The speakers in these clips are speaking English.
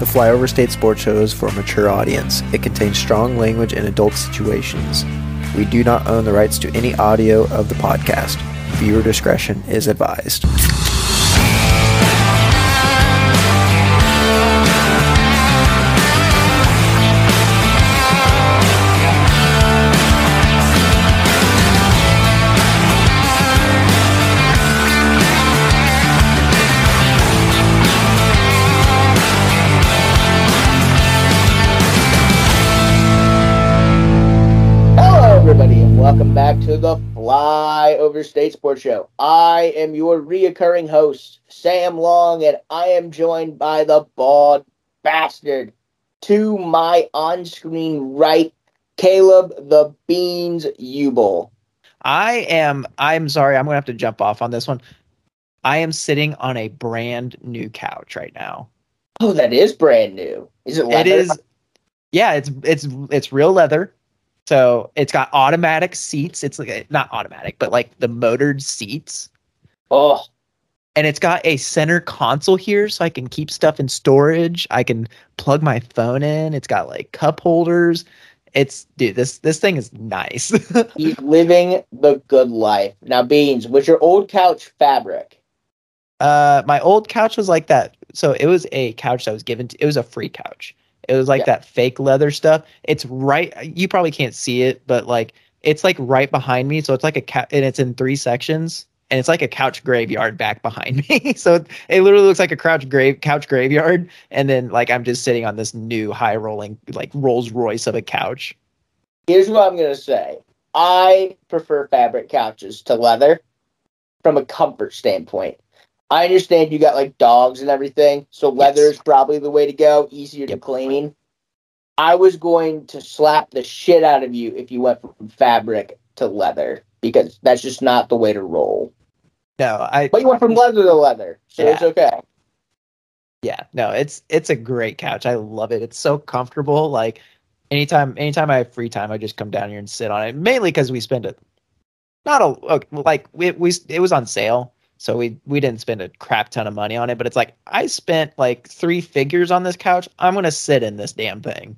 The Flyover State Sports Show is for a mature audience. It contains strong language and adult situations. We do not own the rights to any audio of the podcast. Viewer discretion is advised. State Sports Show. I am your reoccurring host, Sam Long, and I am joined by the bald bastard to my on screen right, Caleb the Beans Ubel. I am. I'm sorry. I'm gonna have to jump off on this one. I am sitting on a brand new couch right now. Oh, that is brand new. Is it leather? It is. Yeah, it's it's it's real leather. So it's got automatic seats. It's like not automatic, but like the motored seats. Oh, And it's got a center console here, so I can keep stuff in storage. I can plug my phone in. It's got like cup holders. It's dude, this this thing is nice. he's living the good life. Now, Beans, was your old couch fabric? Uh, my old couch was like that. So it was a couch that was given. To, it was a free couch. It was like Yeah. that fake leather stuff. It's right. You probably can't see it, but like it's like right behind me. So it's like a couch, and it's in three sections, and it's like a couch graveyard back behind me. so it, it literally looks like a couch grave couch graveyard, and then like I'm just sitting on this new high rolling like Rolls Royce of a couch. Here's what I'm gonna say. I prefer fabric couches to leather from a comfort standpoint. I understand you got like dogs and everything, so leather Yes. is probably the way to go, easier to clean. I was going to slap the shit out of you if you went from fabric to leather because that's just not the way to roll. No, I But you went from leather to leather, so it's okay. yeah no it's it's a great couch i love it it's so comfortable like anytime anytime i have free time i just come down here and sit on it mainly because we spend it not a like we, we it was on sale so we we didn't spend a crap ton of money on it but it's like i spent like three figures on this couch i'm gonna sit in this damn thing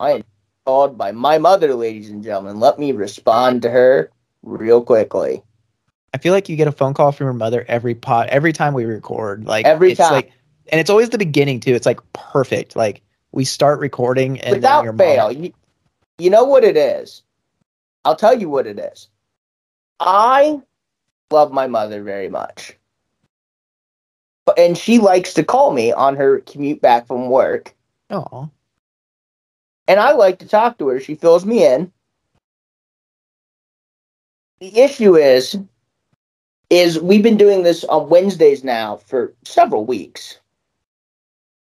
I am called by my mother, ladies and gentlemen. Let me respond to her real quickly. i feel like you get a phone call from your mother every pot every time we record like Every it's time. like and it's always the beginning too it's like perfect like we start recording and then Without your fail, mom, you, you know what it is? I'll tell you what it is. I love my mother very much. But and she likes to call me on her commute back from work. oh And I like to talk to her. She fills me in. The issue is is we've been doing this on Wednesdays now for several weeks.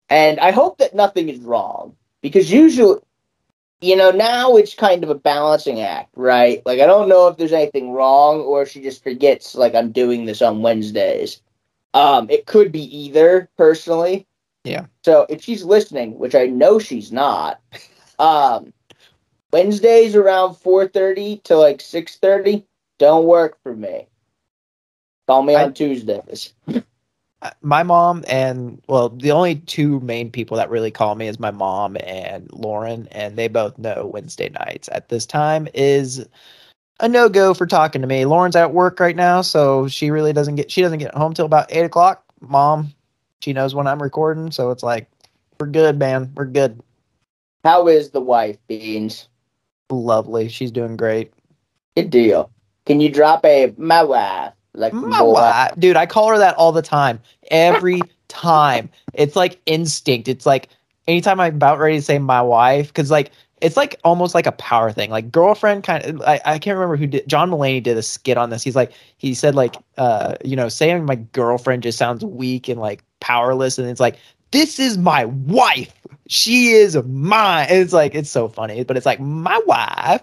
And I hope that nothing is wrong because usually you know, now it's kind of a balancing act, right? Like I don't know if there's anything wrong or if she just forgets like I'm doing this on Wednesdays. Um it could be either personally. Yeah. So if she's listening, which I know she's not, um Wednesdays around 4:30 to like 6:30 don't work for me. Call me I- on Tuesdays. Uh, my mom and well the only two main people that really call me is my mom and lauren and they both know wednesday nights at this time is a no-go for talking to me lauren's at work right now so she really doesn't get she doesn't get home till about eight o'clock mom she knows when i'm recording so it's like we're good man we're good How is the wife, Beans? lovely she's doing great Good deal. Can you drop a my wife? Like My wife- dude i call her that all the time. Every time. It's like instinct. It's like anytime i'm about ready to say my wife because like it's like almost like a power thing. Like girlfriend kind of I, I can't remember who did john Mulaney did a skit on this. He's like he said like uh you know saying my girlfriend just sounds weak and like powerless and it's like this is my wife. She is mine. And it's like it's so funny but it's like my wife.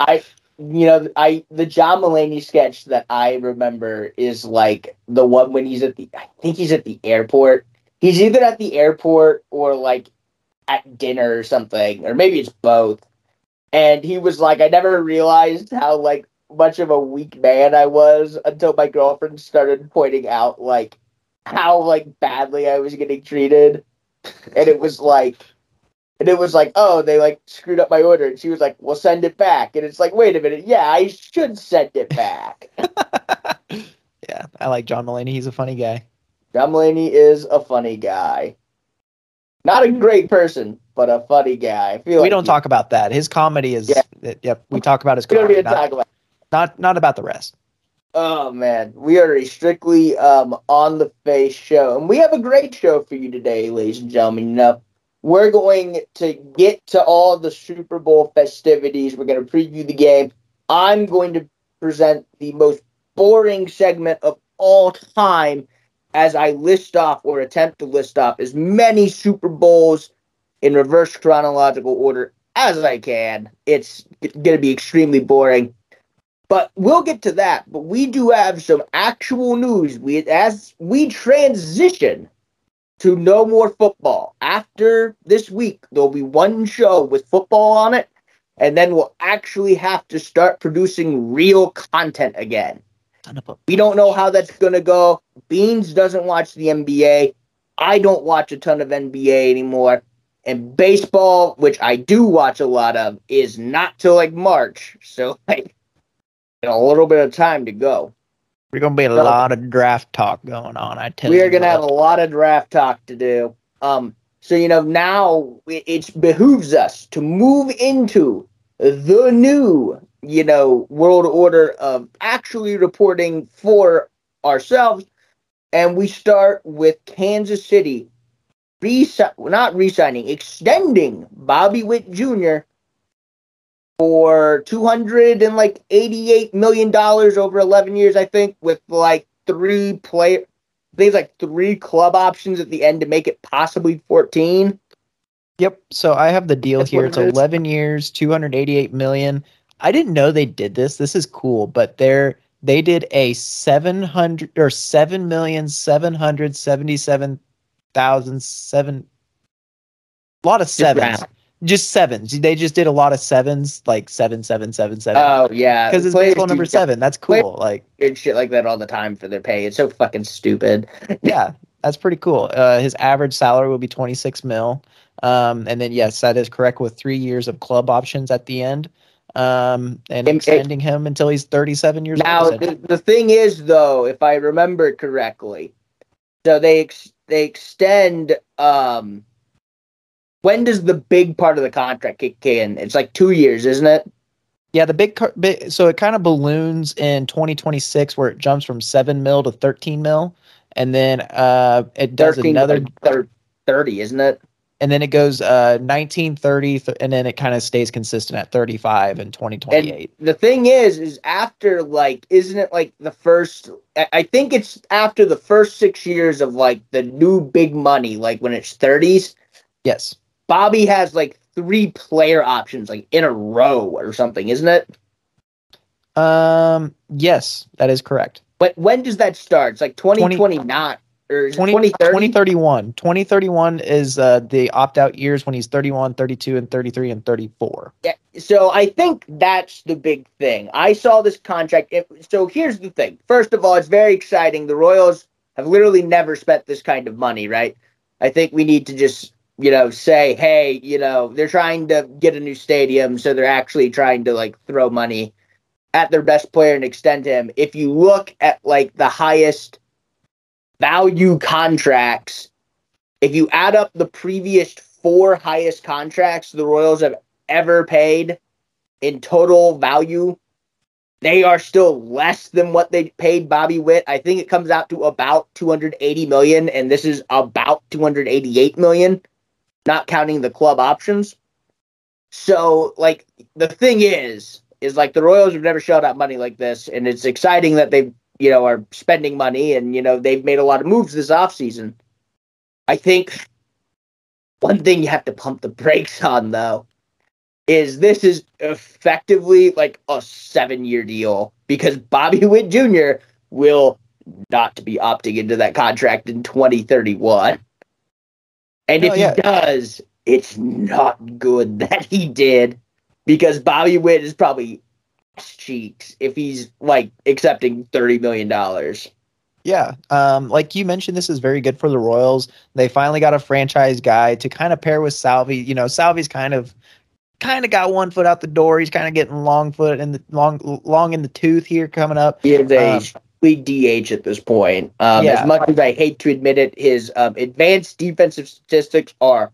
I you know, I the John Mulaney sketch that I remember is like the one when he's at the I think he's at the airport. He's either at the airport or like at dinner or something, or maybe it's both. And he was like, I never realized how like much of a weak man I was until my girlfriend started pointing out like how like badly I was getting treated, and it was like, and it was like, oh, they like screwed up my order, and she was like, "Well, send it back," and it's like, wait a minute, yeah, I should send it back. yeah, I like John Mulaney. He's a funny guy. John Mulaney is a funny guy. Not a great person, but a funny guy. I feel we like don't he- talk about that. His comedy is. Yeah. Yep, we talk about his We don't comedy, need to not, talk about. not not about the rest. Oh man, we are a strictly um on the face show, and we have a great show for you today, ladies and gentlemen. You know, we're going to get to all the Super Bowl festivities. We're going to preview the game. I'm going to present the most boring segment of all time as I list off or attempt to list off as many Super Bowls in reverse chronological order as I can. It's going to be extremely boring. But we'll get to that. But we do have some actual news. We as we transition to no more football. After this week, there'll be one show with football on it, and then we'll actually have to start producing real content again. Son of a- We don't know how that's going to go. Beans doesn't watch the NBA. I don't watch a ton of NBA anymore. And baseball, which I do watch a lot of, is not till like March. So like a little bit of time to go. We're gonna be a No. lot of draft talk going on. I tell we you. We are going to have a lot of draft talk to do. Um, so you know now it, it behooves us to move into the new, you know, world order of actually reporting for ourselves, and we start with Kansas City, resi- not resigning, extending Bobby Witt Jr. for two hundred and like eighty-eight million dollars over eleven years, I think, with like three player there's like three club options at the end to make it possibly 14. Yep. So I have the deal That's here. It's it is. 11 years, 288 million. I didn't know they did this. This is cool, but they're they did a 700 or 7 million 777,000 seven a lot of sevens. Just sevens. They just did a lot of sevens like 7777 Oh yeah, because it's baseball number 7. That's cool. Like weird shit like that all the time for their pay. It's so fucking stupid. yeah, that's pretty cool. Uh, his average salary will be 26 mil. Um, and then yes, that is correct with three years of club options at the end. Um, and Em- extending him until he's 37 years Now old. the, the thing is though, if I remember correctly, so they ex- they extend. Um, when does the big part of the contract kick in? It's like two years, isn't it? Yeah, the big, car- big so it kind of balloons in 2026 where it jumps from 7 mil to 13 mil and then uh it does another thir- thirty, isn't it? and then it goes uh 19 30 th- and then it kind of stays consistent at 35 and 2028. the thing is, is after like, isn't it like the first? I I think it's after the first six years of like the new big money, like when it's thirties. yes. Bobby has like three player options, like in a row or something, isn't it? Um yes, that is correct. But when does that start? It's like twenty twenty nine or 20, 2030? 2031. 2031 is uh, the opt out years when he's 31, 32, and 33 and 34. Yeah, so I think that's the big thing. I saw this contract. It, so here's the thing. First of all, it's very exciting. The Royals have literally never spent this kind of money, right? I think we need to just, you know, say, hey, you know, they're trying to get a new stadium, so they're actually trying to like throw money at their best player and extend him. If you look at like the highest value contracts, if you add up the previous four highest contracts the Royals have ever paid in total value, they are still less than what they paid Bobby Witt. I think it comes out to about 280 million, and this is about 288 million, not counting the club options. So, like, the thing is, is like the Royals have never shelled out money like this, and it's exciting that they, you know, are spending money and, you know, they've made a lot of moves this offseason. I think one thing you have to pump the brakes on, though, is this is effectively like a seven year deal because Bobby Witt Jr. will not be opting into that contract in 2031. And if yeah. he does, it's not good that he did because Bobby Witt is probably cheeks if he's like accepting $30 million. Yeah, um, like you mentioned, this is very good for the Royals. They finally got a franchise guy to kind of pair with Salvy. You know, Salvy's kind of kind of got one foot out the door. He's kind of getting long foot in the long long in the tooth here coming up. He is a Um, complete DH at this point. Um, Yeah. As much as I hate to admit it, his um, advanced defensive statistics are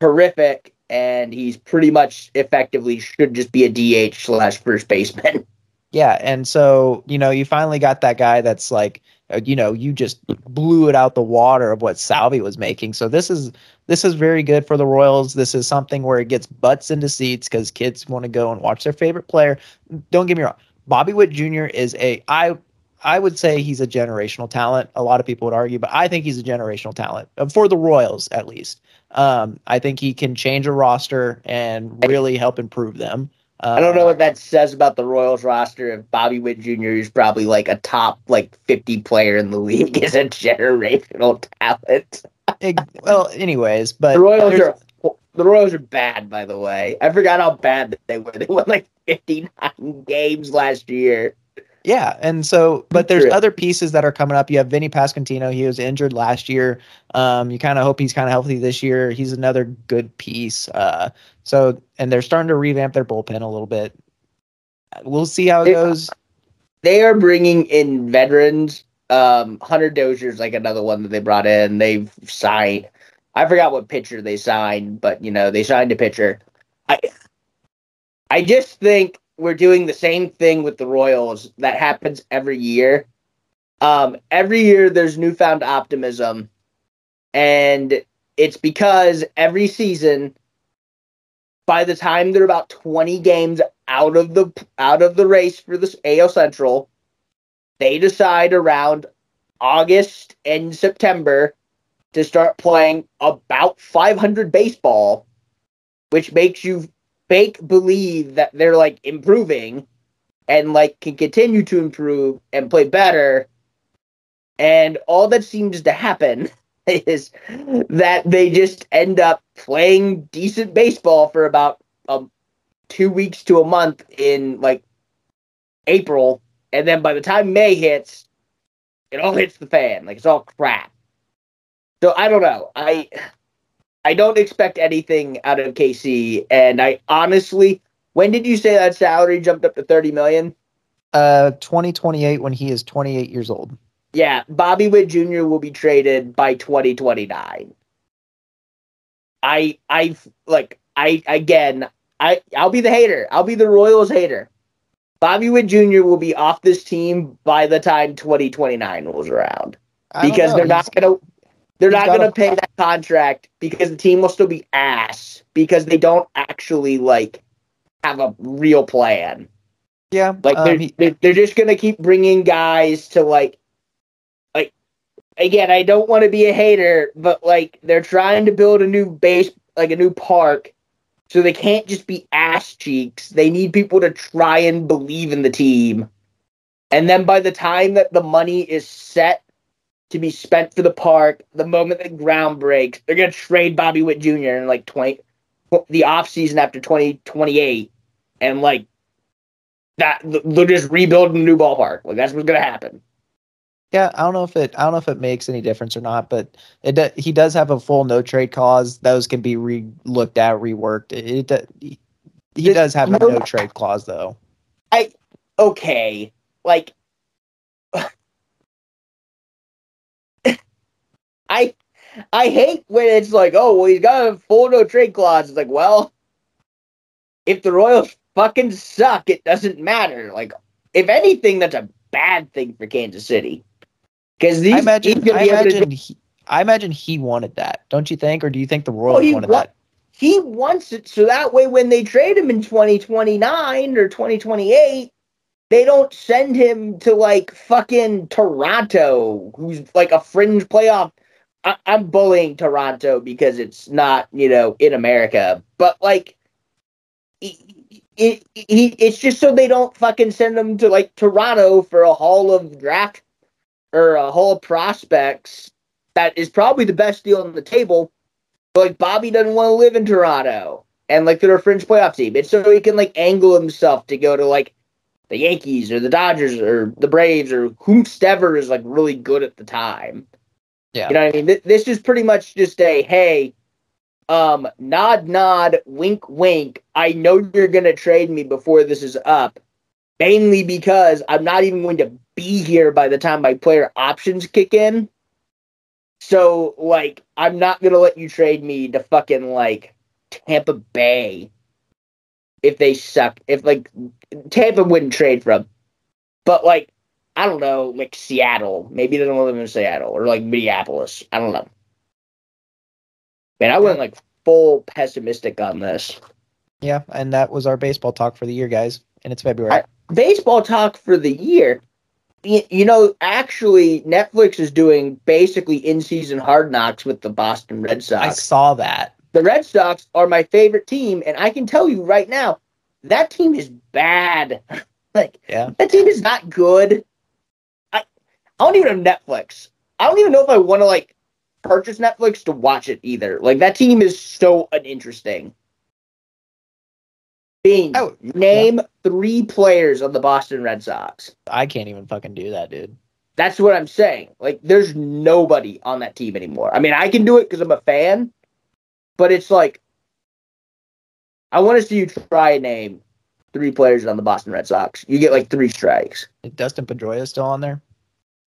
horrific, and he's pretty much effectively should just be a DH slash first baseman. Yeah, and so you know, you finally got that guy that's like, uh, you know, you just blew it out the water of what Salvy was making. So this is this is very good for the Royals. This is something where it gets butts into seats because kids want to go and watch their favorite player. Don't get me wrong, Bobby Witt Jr. is a I I would say he's a generational talent. A lot of people would argue, but I think he's a generational talent uh, for the Royals at least. Um, I think he can change a roster and really help improve them. Uh, I don't know what that says about the Royals roster. If Bobby Witt Jr. is probably like a top like fifty player in the league, is a generational talent. Well, anyways, but The Royals are the Royals are bad, by the way. I forgot how bad they were. They won like fifty nine games last year. Yeah, and so but there's other pieces that are coming up. You have Vinnie Pasquantino. He was injured last year. Um, you kind of hope he's kind of healthy this year. He's another good piece. Uh, so and they're starting to revamp their bullpen a little bit. We'll see how it It- goes. They are bringing in veterans. Um, Hunter Dozier's like another one that they brought in. They've signed. I forgot what pitcher they signed, but you know they signed a pitcher. I, I just think we're doing the same thing with the Royals that happens every year. Um, every year there's newfound optimism, and it's because every season, by the time they're about 20 games out of the out of the race for this AL Central, they decide around August and September to start playing about 500 baseball, which makes you fake believe that they're like improving and like can continue to improve and play better. And all that seems to happen is that they just end up playing decent baseball for about um, two weeks to a month in like April, and then by the time May hits, it all hits the fan. Like it's all crap. So I don't know. I I don't expect anything out of KC, and I honestly, when did you say that salary jumped up to thirty million? Uh, 2028 when he is 28 years old. Yeah, Bobby Witt Jr. will be traded by 2029. I I like I again I I'll be the hater. I'll be the Royals hater. Bobby Witt Jr. will be off this team by the time 2029 rolls around because they're not gonna they're he's not gonna a- pay that contract because the team will still be ass because they don't actually like have a real plan. yeah, Like um, they're, he- they're they're just gonna keep bringing guys to like, like again. I don't want to be a hater, but like they're trying to build a new base, like a new park, so they can't just be ass cheeks. They need people to try and believe in the team, and then by the time that the money is set to be spent for the park, the moment the ground breaks, they're gonna trade Bobby Witt Jr. in like twenty the off season after twenty twenty eight, and like that they'll just rebuild a new ballpark. Like that's what's gonna happen. Yeah, I don't know if it I don't know if it makes any difference or not, but it do, he does have a full no trade clause. Those can be re looked at, reworked. It, it he, he does have a no trade clause though. I okay, like I I hate when it's like, oh well, he's got a full no trade clause. It's like, well, if the Royals fucking suck, it doesn't matter. Like, if anything, that's a bad thing for Kansas City because these I imagine I able to he, I imagine he wanted that. Don't you think, or do you think the Royals oh, he wanted wa- that? he wants it so that way when they trade him in 2029 or 2028 they don't send him to like fucking toronto who's like a fringe playoff I- i'm bullying toronto because it's not you know in america but like it, it, it, it's just so they don't fucking send them to like toronto for a haul of draft or a haul of prospects that is probably the best deal on the table but like Bobby doesn't want to live in Toronto and like they're a fringe playoff team. It's so he can like angle himself to go to like the Yankees or the Dodgers or the Braves or whomstever is like really good at the time. Yeah. You know what I mean? Th- This is pretty much just a hey, um, nod, nod, wink, wink. I know you're gonna trade me before this is up, mainly because I'm not even going to be here by the time my player options kick in. So, like, I'm not gonna let you trade me to fucking like Tampa Bay if they suck. If like Tampa wouldn't trade them, but like I don't know, like Seattle. Maybe they don't live in Seattle or like Minneapolis. I don't know. Man, I went like full pessimistic on this. Yeah, and that was our baseball talk for the year, guys. And it's February. I- Baseball talk for the year. Y- You know, actually, Netflix is doing basically in-season hard knocks with the Boston Red Sox. I saw that. the Red Sox are my favorite team, and I can tell you right now, that team is bad. like Yeah. that team is not good. I don't even have Netflix. I don't even know if I want to like purchase Netflix to watch it either. Like that team is so uninteresting. Bean, Oh, name three players of the Boston Red Sox. I can't even fucking do that, dude. That's what I'm saying. Like, there's nobody on that team anymore. I mean, I can do it because I'm a fan, but it's like, I want to see you try and name three players on the Boston Red Sox. You get like three strikes. Dustin Pedroia is still on there?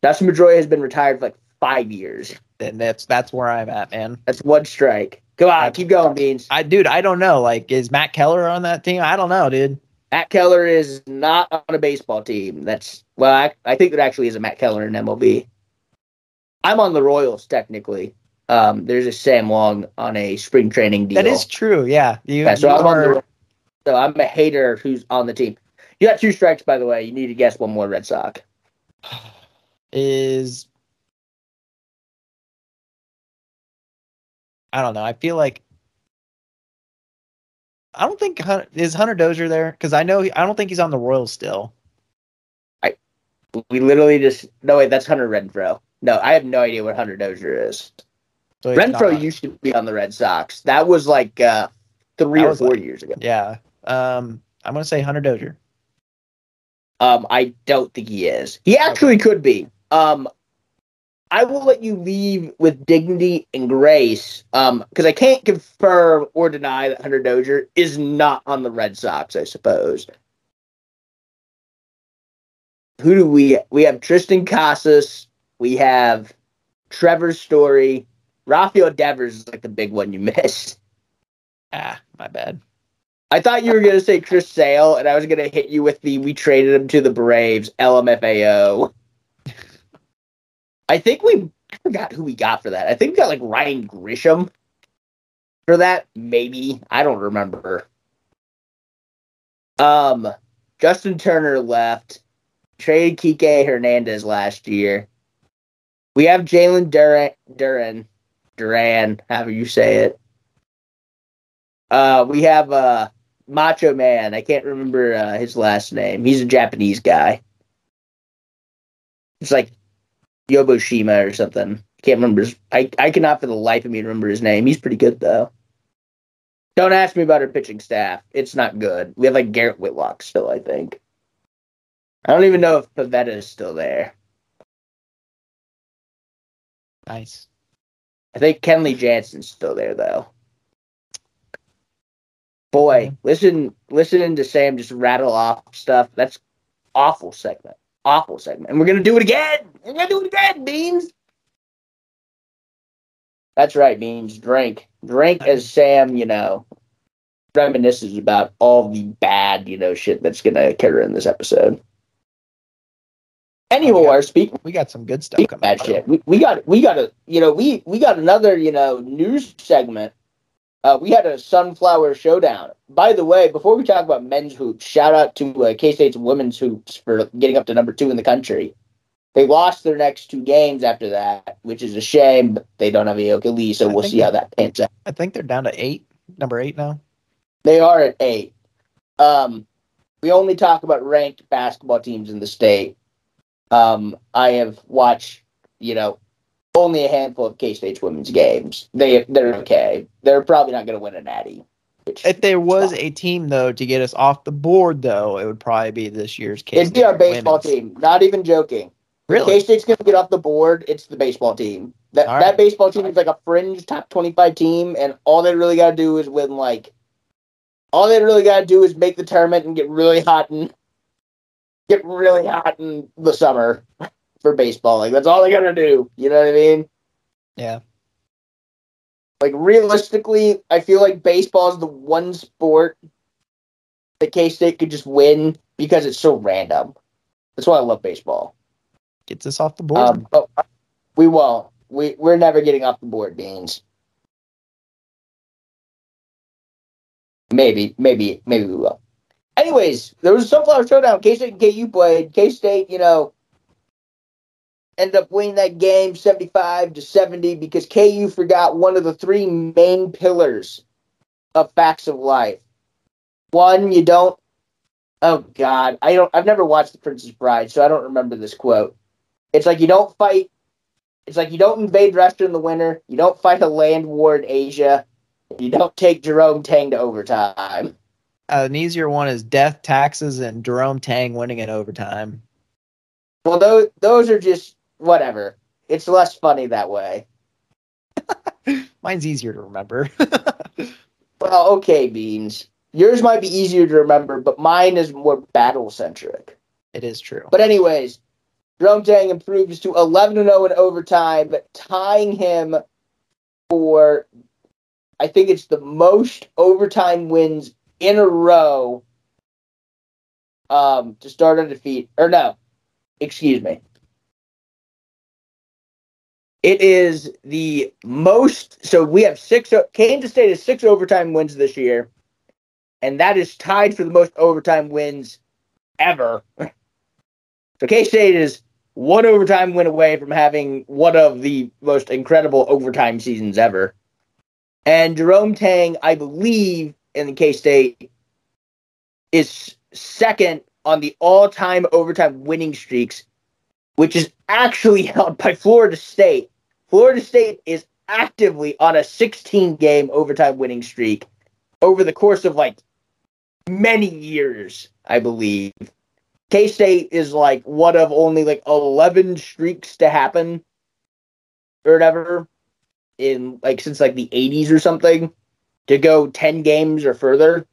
Dustin Pedroia has been retired for like five years. Then that's that's where I'm at, man. That's one strike. Come on, keep going, Beans. I dude, I don't know. Like, is Matt Keller on that team? I don't know, dude. Matt Keller is not on a baseball team. That's well, I, I think there actually is a Matt Keller in MLB. I'm on the Royals technically. Um, there's a Sam Long on a spring training deal. That is true. Yeah. You, Yeah, so you I'm on the, so I'm a hater who's on the team. You got two strikes, by the way. You need to guess one more Red Sox. is I don't know. I feel like I don't think Hun- is Hunter Dozier there because I know he, I don't think he's on the Royals still. I we literally just no wait, that's Hunter Renfroe. No, I have no idea what Hunter Dozier is. So Renfroe used to be on the Red Sox. That was like uh, three That or four like- years ago. yeah. Um, I'm gonna say Hunter Dozier. Um, I don't think he is. He actually could be. Um, I will let you leave with dignity and grace. Um, because I can't confirm or deny that Hunter Dozier is not on the Red Sox. I suppose. Who do we? We have Triston Casas. We have Trevor Story. Rafael Devers is like the big one you missed. Ah, my bad. I thought you were gonna say Chris Sale, and I was gonna hit you with the "we traded him to the Braves" LMFAO. I think we I forgot who we got for that. I think we got like Ryan Grissom for that. Maybe I don't remember. Um, Justin Turner left. Traded Kike Hernandez last year. We have Jarren Duran, Duran, Duran, however you say it. Uh, we have uh Macho Man. I can't remember uh, his last name. He's a Japanese guy. It's like Yoboshima or something. Can't remember. His, I I cannot for the life of me remember his name. He's pretty good though. Don't ask me about our pitching staff. It's not good. We have like Garrett Whitlock still. I think. I don't even know if Pivetta is still there. Nice. I think Kenley Jansen's still there though. Boy, Mhm. listen, listening to Sam just rattle off stuff. That's awful segment. Awful segment. And we're gonna do it again. We're gonna do it again, Beans. That's right, Beans. Drink. Drink as Sam, you know, reminisces about all the bad, you know, shit that's gonna occur in this episode. Anyway, Oh, speaking We got some good stuff coming. that shit, we, we got we got a you know we we got another you know news segment. Uh, we had a sunflower showdown. By the way, before we talk about men's hoops, shout out to uh, K State's women's hoops for getting up to number two in the country. They lost their next two games after that, which is a shame. But they don't have Ayoka Lee, so I we'll see how that pans out. I think they're down to eight, number eight now. They are at eight. Um, we only talk about ranked basketball teams in the state. Um, I have watched, you know, only a handful of K State's women's games. They they're okay. They're probably not going to win a natty. If there was a team though to get us off the board, though, it would probably be this year's K. State. It'd be our baseball team. Not even joking. Really? K State's gonna get off the board. It's the baseball team. That All that baseball team is like a fringe top twenty five team, and all they really gotta do is win like. All they really gotta do is make the tournament and get really hot and get really hot in the summer for baseball. Like that's all they gotta do. You know what I mean? Yeah. Like realistically, I feel like baseball is the one sport that K State could just win because it's so random. That's why I love baseball. Gets us off the board. Um, but we won't. We we're never getting off the board, Beans. Maybe, maybe, maybe we will. Anyways, there was a Sunflower Showdown. K State and KU played. K State, you know, ended up winning that game seventy-five to seventy because KU forgot one of the three main pillars of facts of life. One, you don't. Oh God, I don't. I've never watched The Princess Bride, so I don't remember this quote. It's like you don't fight. It's like you don't invade Russia in the winter. You don't fight a land war in Asia. You don't take Jerome Tang to overtime. Uh, an easier one is death, taxes, and Jerome Tang winning in overtime. Well, those those are just whatever. It's less funny that way. Mine's easier to remember. Well, okay, Beans. Yours might be easier to remember, but mine is more battle centric. it is true. But anyways, Jerome Tang improves to 11 0 in overtime, tying him for, I think it's the most overtime wins in a row um, to start a defeat, Or no, excuse me. It is the most. So we have six. Kansas State has six overtime wins this year, and that is tied for the most overtime wins ever. So K State is one overtime win away from having one of the most incredible overtime seasons ever. And Jerome Tang, I believe, in the K State is second on the all time overtime winning streaks, which is actually held by Florida State. Florida State is actively on a 16 game overtime winning streak over the course of like many years, I believe. K State is like one of only like 11 streaks to happen or whatever in like since like the 80s or something to go 10 games or further.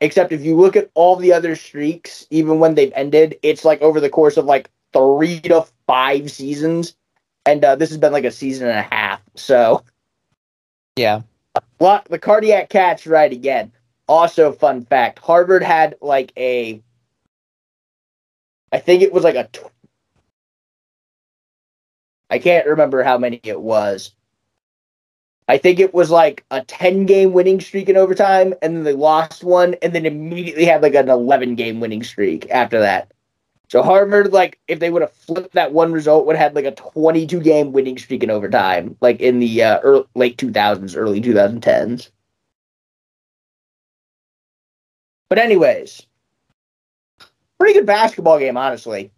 Except if you look at all the other streaks, even when they've ended, it's like over the course of like three to five seasons. And uh, this has been like a season and a half. So Yeah. Well, the cardiac catch right again. Also, fun fact: Harvard had like a, I think it was like a, I can't remember how many it was. I think it was like a ten game winning streak in overtime, and then they lost one, and then immediately had like an eleven game winning streak after that. So Harvard, like, if they would have flipped that one result, would have had like a twenty-two game winning streak in overtime, like in the uh, early, late two thousands, early two thousand tens. But anyways, pretty good basketball game, honestly.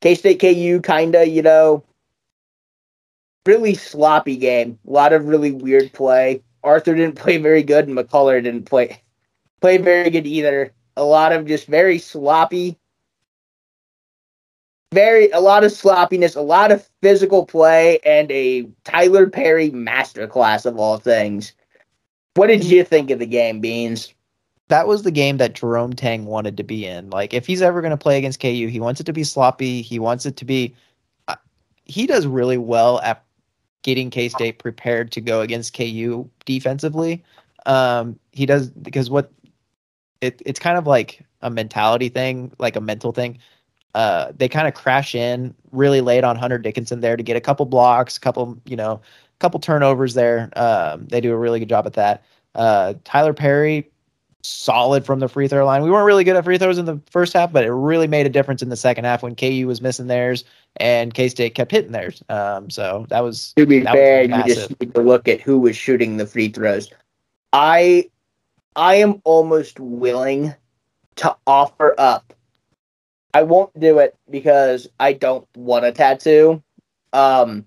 K State KU, kinda, you know, really sloppy game. A lot of really weird play. Arthur didn't play very good, and McCullar didn't play play very good either. A lot of just very sloppy, very a lot of sloppiness, a lot of physical play, and a Tylor Perry masterclass of all things. What did you think of the game, Beans? That was the game that Jerome Tang wanted to be in. Like, if he's ever going to play against KU, he wants it to be sloppy. He wants it to be. Uh, he does really well at getting K State prepared to go against KU defensively. Um, he does because what it, it's kind of like a mentality thing, like a mental thing. Uh, they kind of crash in really late on Hunter Dickinson there to get a couple blocks, a couple, you know, a couple turnovers there. Um, they do a really good job at that. Uh, Tylor Perry, solid from the free throw line. We weren't really good at free throws in the first half, but it really made a difference in the second half when KU was missing theirs and K State kept hitting theirs. Um, so that was To be fair, you just need to look at who was shooting the free throws. I I am almost willing to offer up. I won't do it because I don't want a tattoo. Um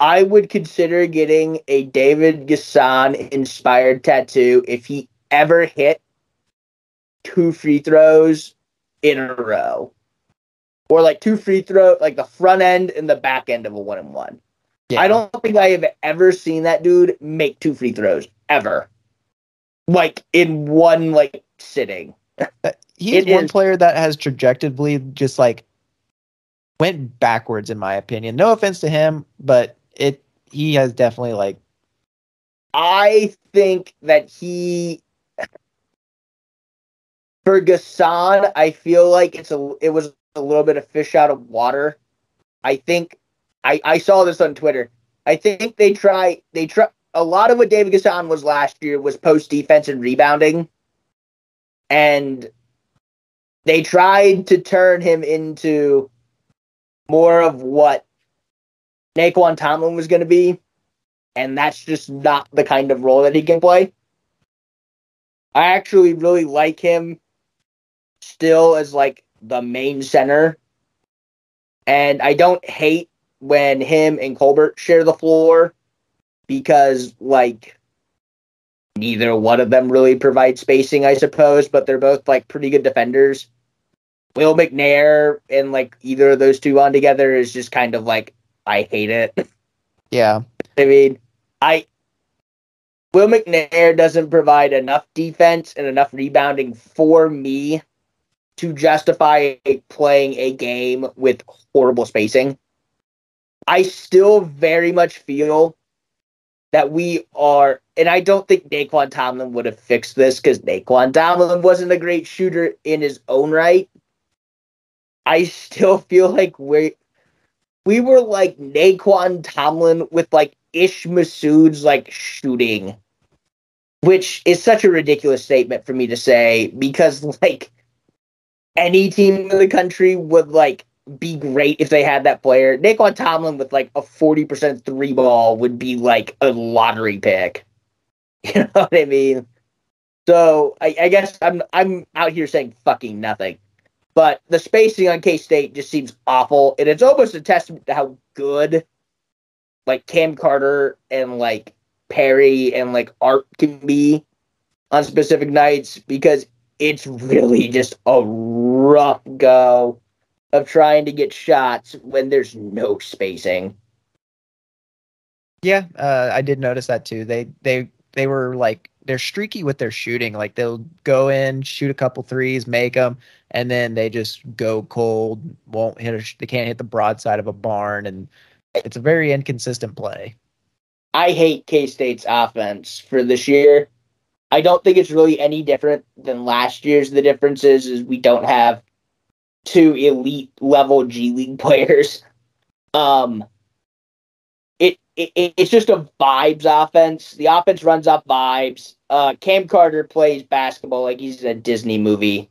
I would consider getting a David Gasson inspired tattoo if he ever hit two free throws in a row. Or like two free throw, like the front end and the back end of a one and one. I don't think I have ever seen that dude make two free throws ever. Like in one like sitting. Uh, He's it one is- player that has trajectively just like went backwards in my opinion. No offense to him, but it he has definitely like I think that he for Gassan, I feel like it's a it was a little bit of fish out of water. I think I I saw this on Twitter. I think they try they try a lot of what David Gassan was last year was post defense and rebounding. And they tried to turn him into more of what Nae'Qwan Tomlin was going to be and that's just not the kind of role that he can play. I actually really like him still as like the main center. And I don't hate when him and Colbert share the floor because like neither one of them really provide spacing, I suppose, but they're both like pretty good defenders. Will McNair and like either of those two on together is just kind of like I hate it. yeah. I mean, I Will McNair doesn't provide enough defense and enough rebounding for me to justify playing a game with horrible spacing. I still very much feel that we are, and I don't think Nae'Qwan Tomlin would have fixed this because Nae'Qwan Tomlin wasn't a great shooter in his own right. I still feel like we we were like Nae'Qwan Tomlin with like Ish Massoud's like shooting, which is such a ridiculous statement for me to say because like any team in the country would like be great if they had that player. Nae'Qwan Tomlin with like a 40% three ball would be like a lottery pick. You know what I mean? So I, I guess I'm I'm out here saying fucking nothing. But the spacing on K State just seems awful, and it's almost a testament to how good like Cam Carter and like Perry and like Art can be on specific nights because it's really just a rough go of trying to get shots when there's no spacing. Yeah, uh, I did notice that too. They they they were like they're streaky with their shooting. Like they'll go in, shoot a couple threes, make them, and then they just go cold. Won't hit. A, they can't hit the broadside of a barn, and it's a very inconsistent play. I hate K State's offense for this year. I don't think it's really any different than last year's. The difference is, is we don't have two elite level G League players. Um, it, it it's just a vibes offense. The offense runs off vibes. Uh, Cam Carter plays basketball like he's in a Disney movie.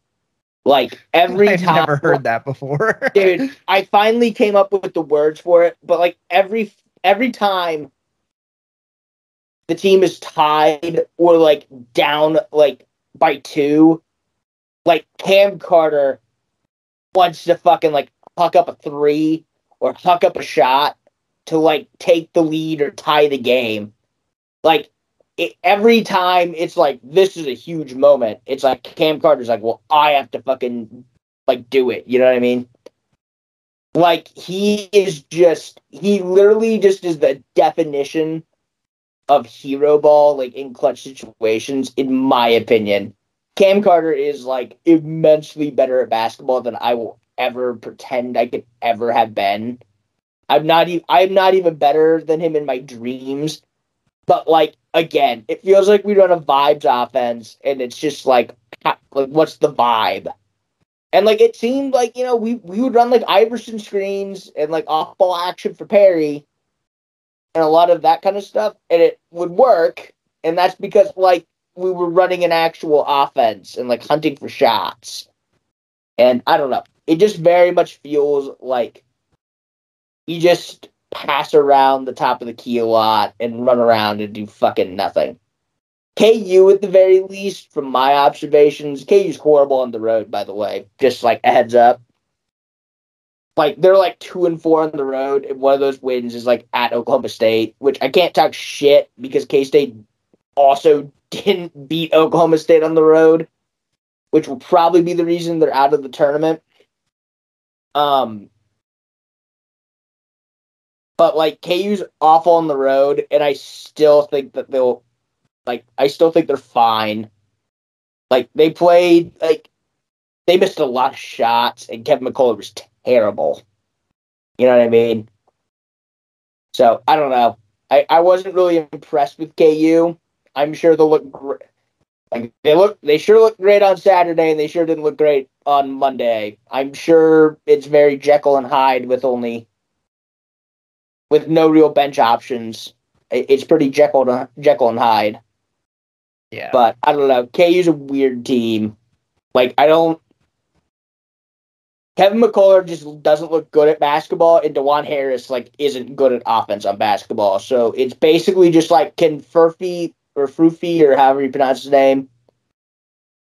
Like every I've time, never heard that before. dude. I finally came up with the words for it, but like every every time the team is tied or like down like by two, like Cam Carter wants to fucking like huck up a three or huck up a shot to like take the lead or tie the game. Like it, every time it's like this is a huge moment. It's like Cam Carter's like, well, I have to fucking like do it. You know what I mean? Like he is just he literally just is the definition of hero ball, like in clutch situations, in my opinion. Cam Carter is like immensely better at basketball than I will ever pretend I could ever have been. I'm not even I'm not even better than him in my dreams. But like again, it feels like we run a vibes offense, and it's just like, like what's the vibe? And like it seemed like you know we we would run like Iverson screens and like off ball action for Perry, and a lot of that kind of stuff, and it would work. And that's because like we were running an actual offense and like hunting for shots. And I don't know, it just very much feels like you just pass around the top of the key a lot and run around and do fucking nothing. KU at the very least, from my observations, KU's horrible on the road, by the way. Just like a heads up. like they're like two and four on the road, and one of those wins is like at Oklahoma State, which I can't talk shit because K State also didn't beat Oklahoma State on the road, which will probably be the reason they're out of the tournament. Um, but like KU's awful on the road, and I still think that they'll like I still think they're fine. Like they played like they missed a lot of shots, and Kevin McCullar was terrible. You know what I mean? So I don't know. I, I wasn't really impressed with KU. I'm sure they'll look great. Like they look, they sure look great on Saturday, and they sure didn't look great on Monday. I'm sure it's very Jekyll and Hyde with only with no real bench options. It's pretty Jekyll to, Jekyll and Hyde. Yeah. But I don't know. KU's a weird team. Like I don't. Kevin McCullar just doesn't look good at basketball, and Dajuan Harris like isn't good at offense on basketball. So it's basically just like can Furphy or Frufi or however you pronounce his name.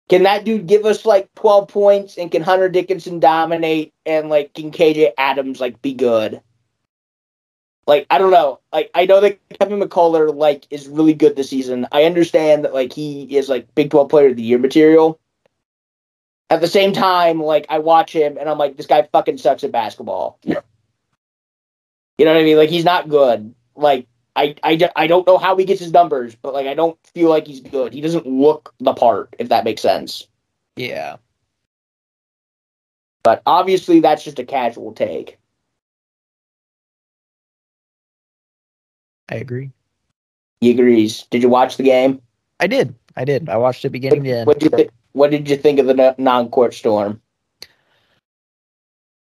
Can that dude give us like twelve points, and can Hunter Dickinson dominate, and like can KJ Adams like be good? Like I don't know. Like I know that Kevin McCullar like is really good this season. I understand that like he is like Big Twelve Player of the Year material. At the same time, like I watch him and I'm like, this guy fucking sucks at basketball. you know what I mean? Like he's not good. Like I, I, I don't know how he gets his numbers, but like I don't feel like he's good. He doesn't look the part, if that makes sense. Yeah. But obviously, that's just a casual take. I agree. He agrees. Did you watch the game? I did. I did. I watched it beginning to end. What did you, th- what did you think of the non-court storm?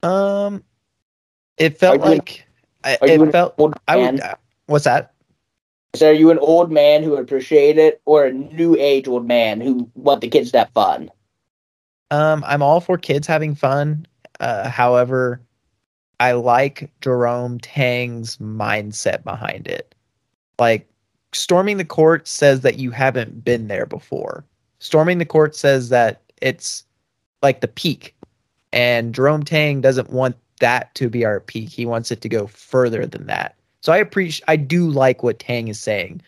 Um, it felt you like I, it felt. I would. What's that? So are you an old man who appreciate it, or a new age old man who want the kids to have fun? Um, I'm all for kids having fun. Uh, however, I like Jerome Tang's mindset behind it. Like, storming the court says that you haven't been there before. Storming the court says that it's like the peak. And Jerome Tang doesn't want that to be our peak. He wants it to go further than that. So I appreciate I do like what Tang is saying.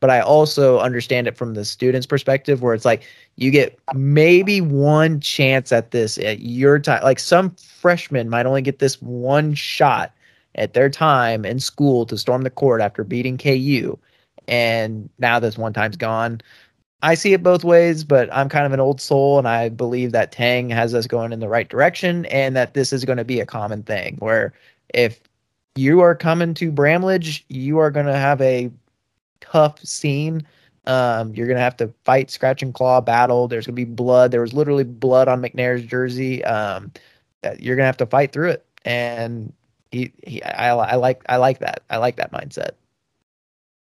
But I also understand it from the student's perspective where it's like you get maybe one chance at this at your time. Like some freshmen might only get this one shot at their time in school to storm the court after beating KU. And now this one time's gone. I see it both ways, but I'm kind of an old soul and I believe that Tang has us going in the right direction and that this is going to be a common thing where if you are coming to Bramlage, you are going to have a tough scene. Um, you're going to have to fight scratch and claw battle. There's going to be blood. There was literally blood on McNair's jersey. Um, you're going to have to fight through it. And he, he I, I like I like that. I like that mindset.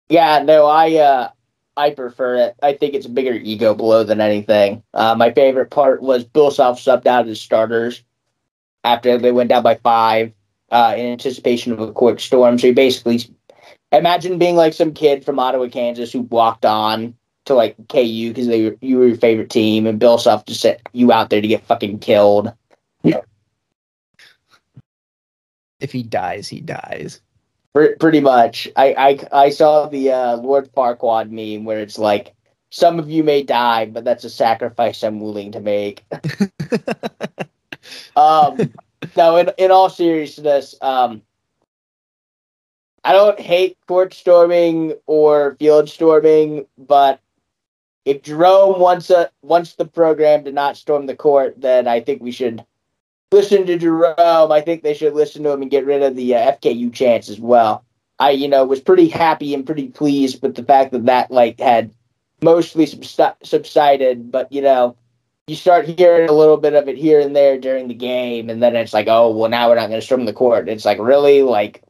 Yeah, no, I uh I prefer it. I think it's a bigger ego blow than anything. Uh, my favorite part was Bill Self subbed out his starters after they went down by five uh, in anticipation of a quick storm. So you basically imagine being like some kid from Ottawa, Kansas, who walked on to like KU because they were, you were your favorite team, and Bill Self just sent you out there to get fucking killed. Yeah. If he dies, he dies. Pre- pretty much. I, I I saw the uh, Lord Farquaad meme where it's like, some of you may die, but that's a sacrifice I'm willing to make. um, no, in in all seriousness, um, I don't hate court storming or field storming, but if Jerome wants a wants the program to not storm the court, then I think we should listen to Jerome. I think they should listen to him and get rid of the uh, FKU chance as well. I, you know, was pretty happy and pretty pleased with the fact that that like had mostly subsi- subsided, but you know, you start hearing a little bit of it here and there during the game, and then it's like, oh, well, now we're not going to storm the court. It's like really like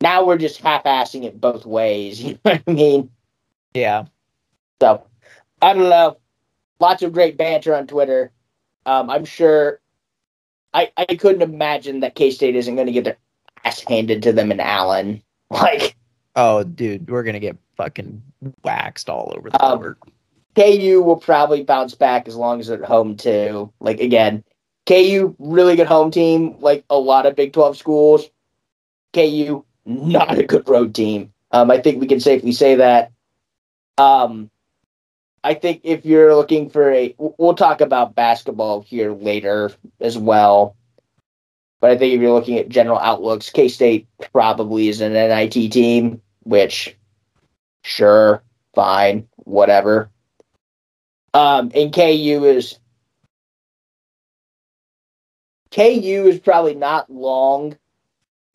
now we're just half-assing it both ways. You know what I mean? yeah. So I don't know. Lots of great banter on Twitter. Um, I'm sure. I I couldn't imagine that K State isn't going to get their ass handed to them in Allen. Like Oh, dude, we're gonna get fucking waxed all over the Um, court. KU will probably bounce back as long as they're at home too. Like again, KU, really good home team, like a lot of Big 12 schools. KU, not a good road team. Um, I think we can safely say that. Um, I think if you're looking for a, we'll talk about basketball here later as well. But I think if you're looking at general outlooks, K State probably is an NIT team, which, sure, fine, whatever. Um, and KU is KU is probably not long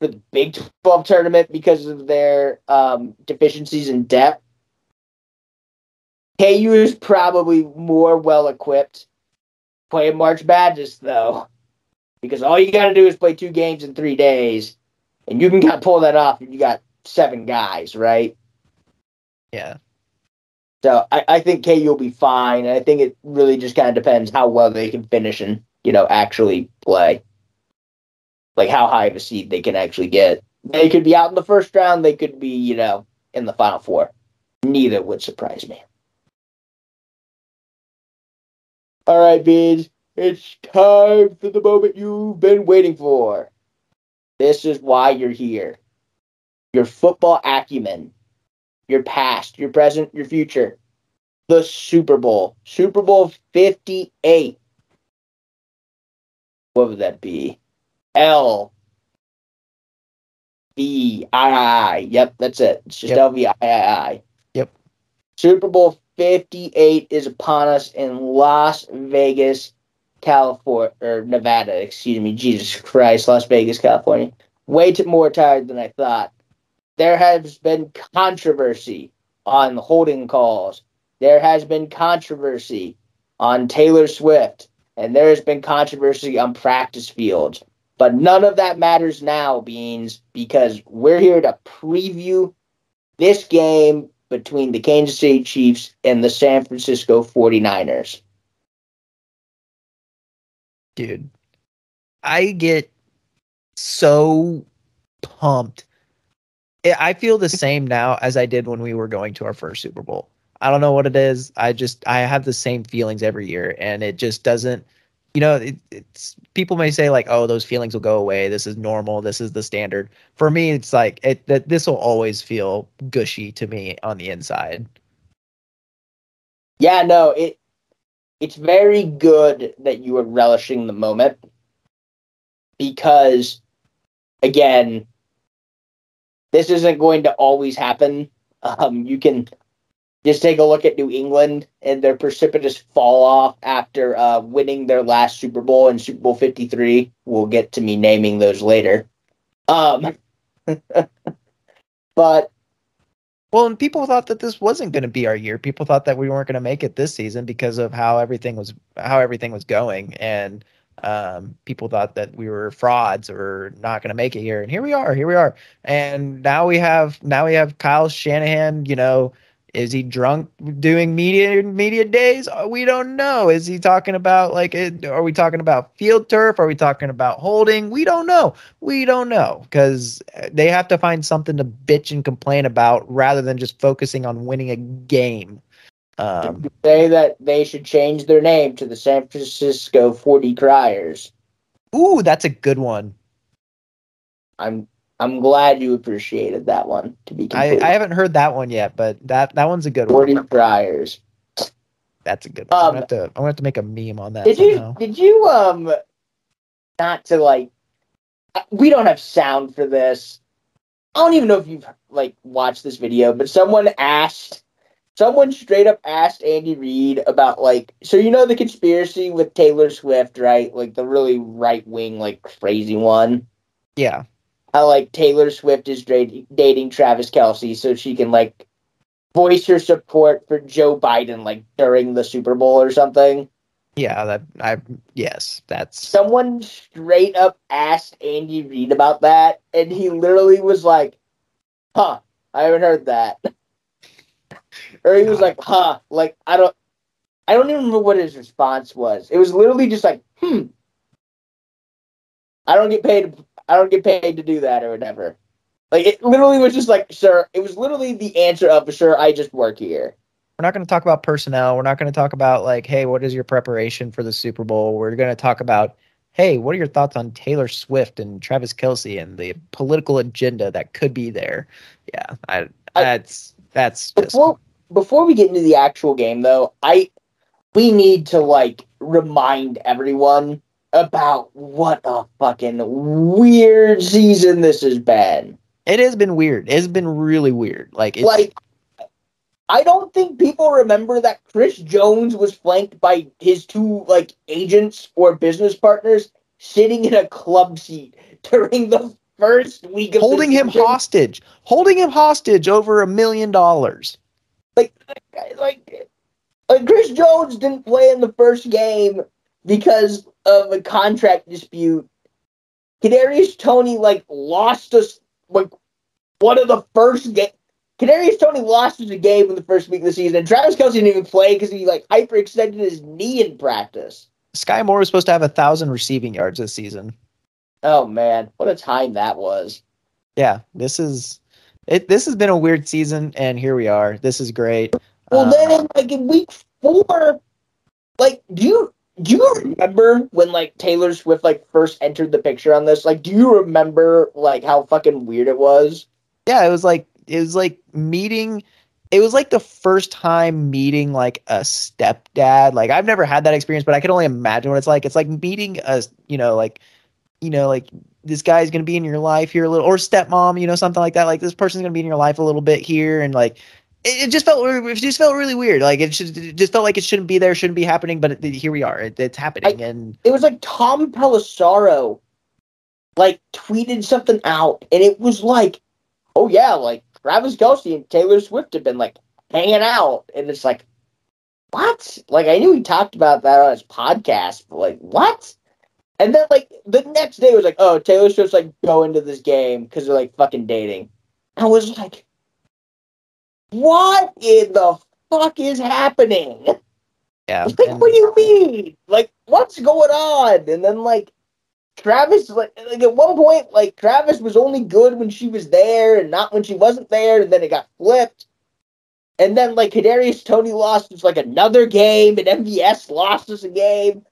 for the Big 12 tournament because of their um, deficiencies in depth. KU is probably more well equipped playing March Madness, though, because all you got to do is play two games in three days, and you can kind of pull that off And you got seven guys, right? Yeah. So I, I think KU will be fine. And I think it really just kind of depends how well they can finish and you know actually play. Like how high of a seed they can actually get. They could be out in the first round. They could be you know in the final four. Neither would surprise me. All right, Beans. It's time for the moment you've been waiting for. This is why you're here. Your football acumen your past, your present, your future. The Super Bowl. Super Bowl 58. What would that be? L V I I. Yep, that's it. It's just Yep. L V I I. Yep. Super Bowl 58 is upon us in Las Vegas, California, or Nevada, excuse me. Jesus Christ, Las Vegas, California. Way too more tired than I thought there has been controversy on holding calls. There has been controversy on Taylor Swift, and there has been controversy on practice fields. But none of that matters now, Beans, because we're here to preview this game between the Kansas City Chiefs and the San Francisco 49ers. dude. I get so pumped. I- I feel the same now as I did when we were going to our first Super Bowl. I don't know what it is. I just I have the same feelings every year, and it just doesn't. You know, it, it's people may say like, "Oh, those feelings will go away. This is normal. This is the standard." For me, it's like it that this will always feel gushy to me on the inside. Yeah, no, it it's very good that you are relishing the moment because again, this isn't going to always happen. Um, you can just take a look at New England and their precipitous fall off after uh, winning their last Super Bowl in Super Bowl 53. We'll get to me naming those later. Um, but Well, and people thought that this wasn't going to be our year. People thought that we weren't going to make it this season because of how everything was how everything was going, and um, people thought that we were frauds or not going to make it here. And here we are. Here we are. And now we have now we have Kyle Shanahan. You know, is he drunk doing media media days? Uh, We don't know. Is he talking about like? It, are we talking about field turf? Are we talking about holding? We don't know. We don't know because they have to find something to bitch and complain about rather than just focusing on winning a game. Um, say that they should change their name to the San Francisco 40 Criers. ooh, that's a good one. I'm I'm glad you appreciated that one. To be I, I haven't heard that one yet, but that that one's a good one. 40 Criers. That's a good one. I'm, Um, gonna have to, I'm gonna have to make a meme on that Did you did you um not to like we don't have sound for this. I don't even know if you've like watched this video, but someone asked someone straight up asked Andy Reid about like so you know the conspiracy with Taylor Swift, right? Like the really right wing, like crazy one. Yeah. How like Taylor Swift is dra- dating Travis Kelce so she can like voice her support for Joe Biden like during the Super Bowl or something. Yeah, that I yes, that's someone straight up asked Andy Reid about that, and he literally was like, "Huh, I haven't heard that," or he was like, "Huh, like I don't, I don't even remember what his response was. It was literally just like, hmm, I don't get paid, I don't get paid to do that or whatever." Like it literally was just like, "Sir," it was literally the answer of, "Sure, I just work here." we're not going to talk about personnel. We're not going to talk about like, hey, what is your preparation for the Super Bowl? We're going to talk about hey, what are your thoughts on Taylor Swift and Travis Kelce and the political agenda that could be there? Yeah, I, I- that's that's just Before before we get into the actual game though, I we need to like remind everyone about what a fucking weird season this has been. it has been weird. It's been really weird. Like it's, like I don't think people remember that Chris Jones was flanked by his two like agents or business partners sitting in a club seat during the first week of the holding him season. hostage, holding him hostage over a million dollars. like like like Chris Jones didn't play in the first game because of a contract dispute. Kadarius Toney like lost us like one of the first game. Kadarius Toney lost us a game in the first week of the season, and Travis Kelce didn't even play because he like hyperextended his knee in practice. Sky Moore was supposed to have a thousand receiving yards this season. Oh man, what a time that was! Yeah, this is it. This has been a weird season, and here we are. This is great. Well, Um, then like in week four, like do you do you remember when like Taylor Swift like first entered the picture on this? Like, do you remember like how fucking weird it was? yeah, it was like it was like meeting. It was like the first time meeting like a stepdad. Like I've never had that experience, but I can only imagine what it's like. It's like meeting a you know like you know like this guy's gonna be in your life here a little, or stepmom, you know something like that. Like this person's gonna be in your life a little bit here, and like it, it just felt it just felt really weird. Like it, should, it just felt like it shouldn't be there, shouldn't be happening, but it, here we are. It, it's happening, and It was like Tom Pelissero like tweeted something out, and it was like, oh yeah, like Travis Kelce and Taylor Swift have been like hanging out, and it's like, what? Like I knew he talked about that on his podcast, but like what? And then like the next day was like, oh, Taylor Swift's like going to this game because they're like fucking dating. I was like, what in the fuck is happening? yeah. Like, and- what do you mean? Like, what's going on? And then like Travis, like, like at one point, like Travis was only good when she was there and not when she wasn't there, and then it got flipped. And then like Kadarius Toney lost us like another game, and MVS lost us a game.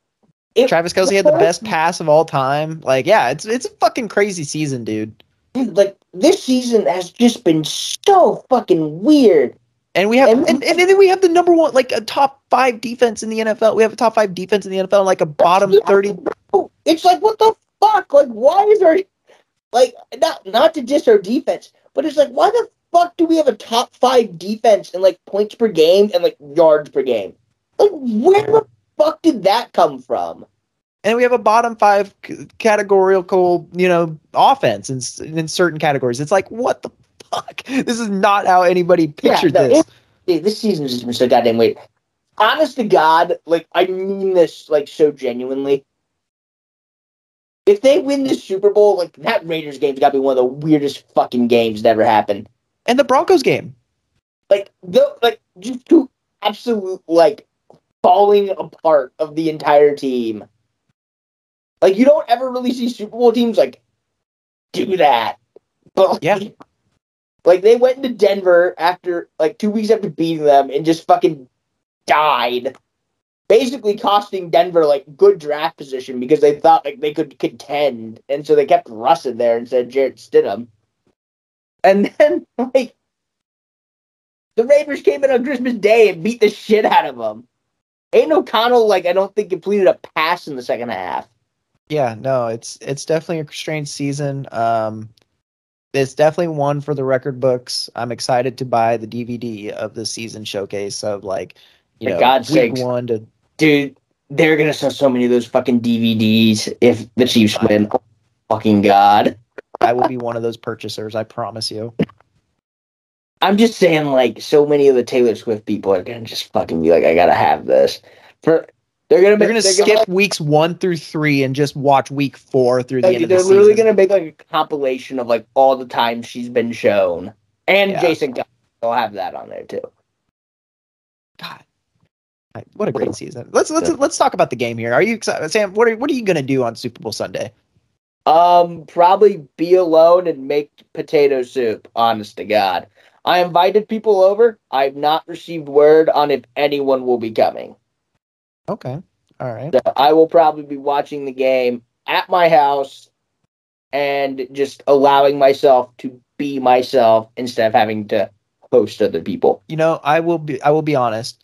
It, Travis Kelce had the best pass of all time. Like, yeah, it's it's a fucking crazy season, dude. dude, like this season has just been so fucking weird. And we have And- and, and then we have the number one, like a top five defense in the NFL. We have a top five defense in the NFL, and like a bottom thirty. It's like what the fuck? Like why is our like not not to diss our defense, but it's like why the fuck do we have a top five defense in like points per game and like yards per game? Like where the fuck did that come from? And we have a bottom five c- categorical, you know, offense in in certain categories. It's like, what the fuck? This is not how anybody pictured no, this. it- this season's just been so goddamn weird. Honest to God, like I mean this like so genuinely. If they win this Super Bowl, like that Raiders game's got to be one of the weirdest fucking games that ever happened. And the Broncos game. like the like just two absolute like falling apart of the entire team. Like you don't ever really see Super Bowl teams like do that. But like, Yeah. like they went into Denver after like two weeks after beating them and just fucking died. Basically costing Denver like good draft position because they thought like they could contend. And so they kept Russ in there instead of Jarrett Stidham. And then like the Raiders came in on Christmas Day and beat the shit out of them. Aidan O'Connell, like, I don't think he completed a pass in the second half. Yeah, no, it's it's definitely a strange season. Um, it's definitely one for the record books. I'm excited to buy the DVD of the season showcase of like, you For know, God's week sakes. one to Dude, they're gonna sell so many of those fucking DVDs if the Chiefs win. Oh, fucking God. I will be one of those purchasers. I promise you. I'm just saying, like, so many of the Taylor Swift people are gonna just fucking be like, I gotta have this. For they're gonna They're make, gonna skip weeks one through three and just watch week four through the like, end of they're the literally season. gonna make like a compilation of like all the times she's been shown. And Yeah. Jason will have that on there too. God, what a great season. Let's let's let's talk about the game here. Are you excited, Sam? What are what are you gonna do on Super Bowl Sunday? Um, probably be alone and make potato soup, honest to God. I invited people over. I've not received word on if anyone will be coming. Okay, all right. So I will probably be watching the game at my house and just allowing myself to be myself instead of having to host other people. You know, I will be I will be honest.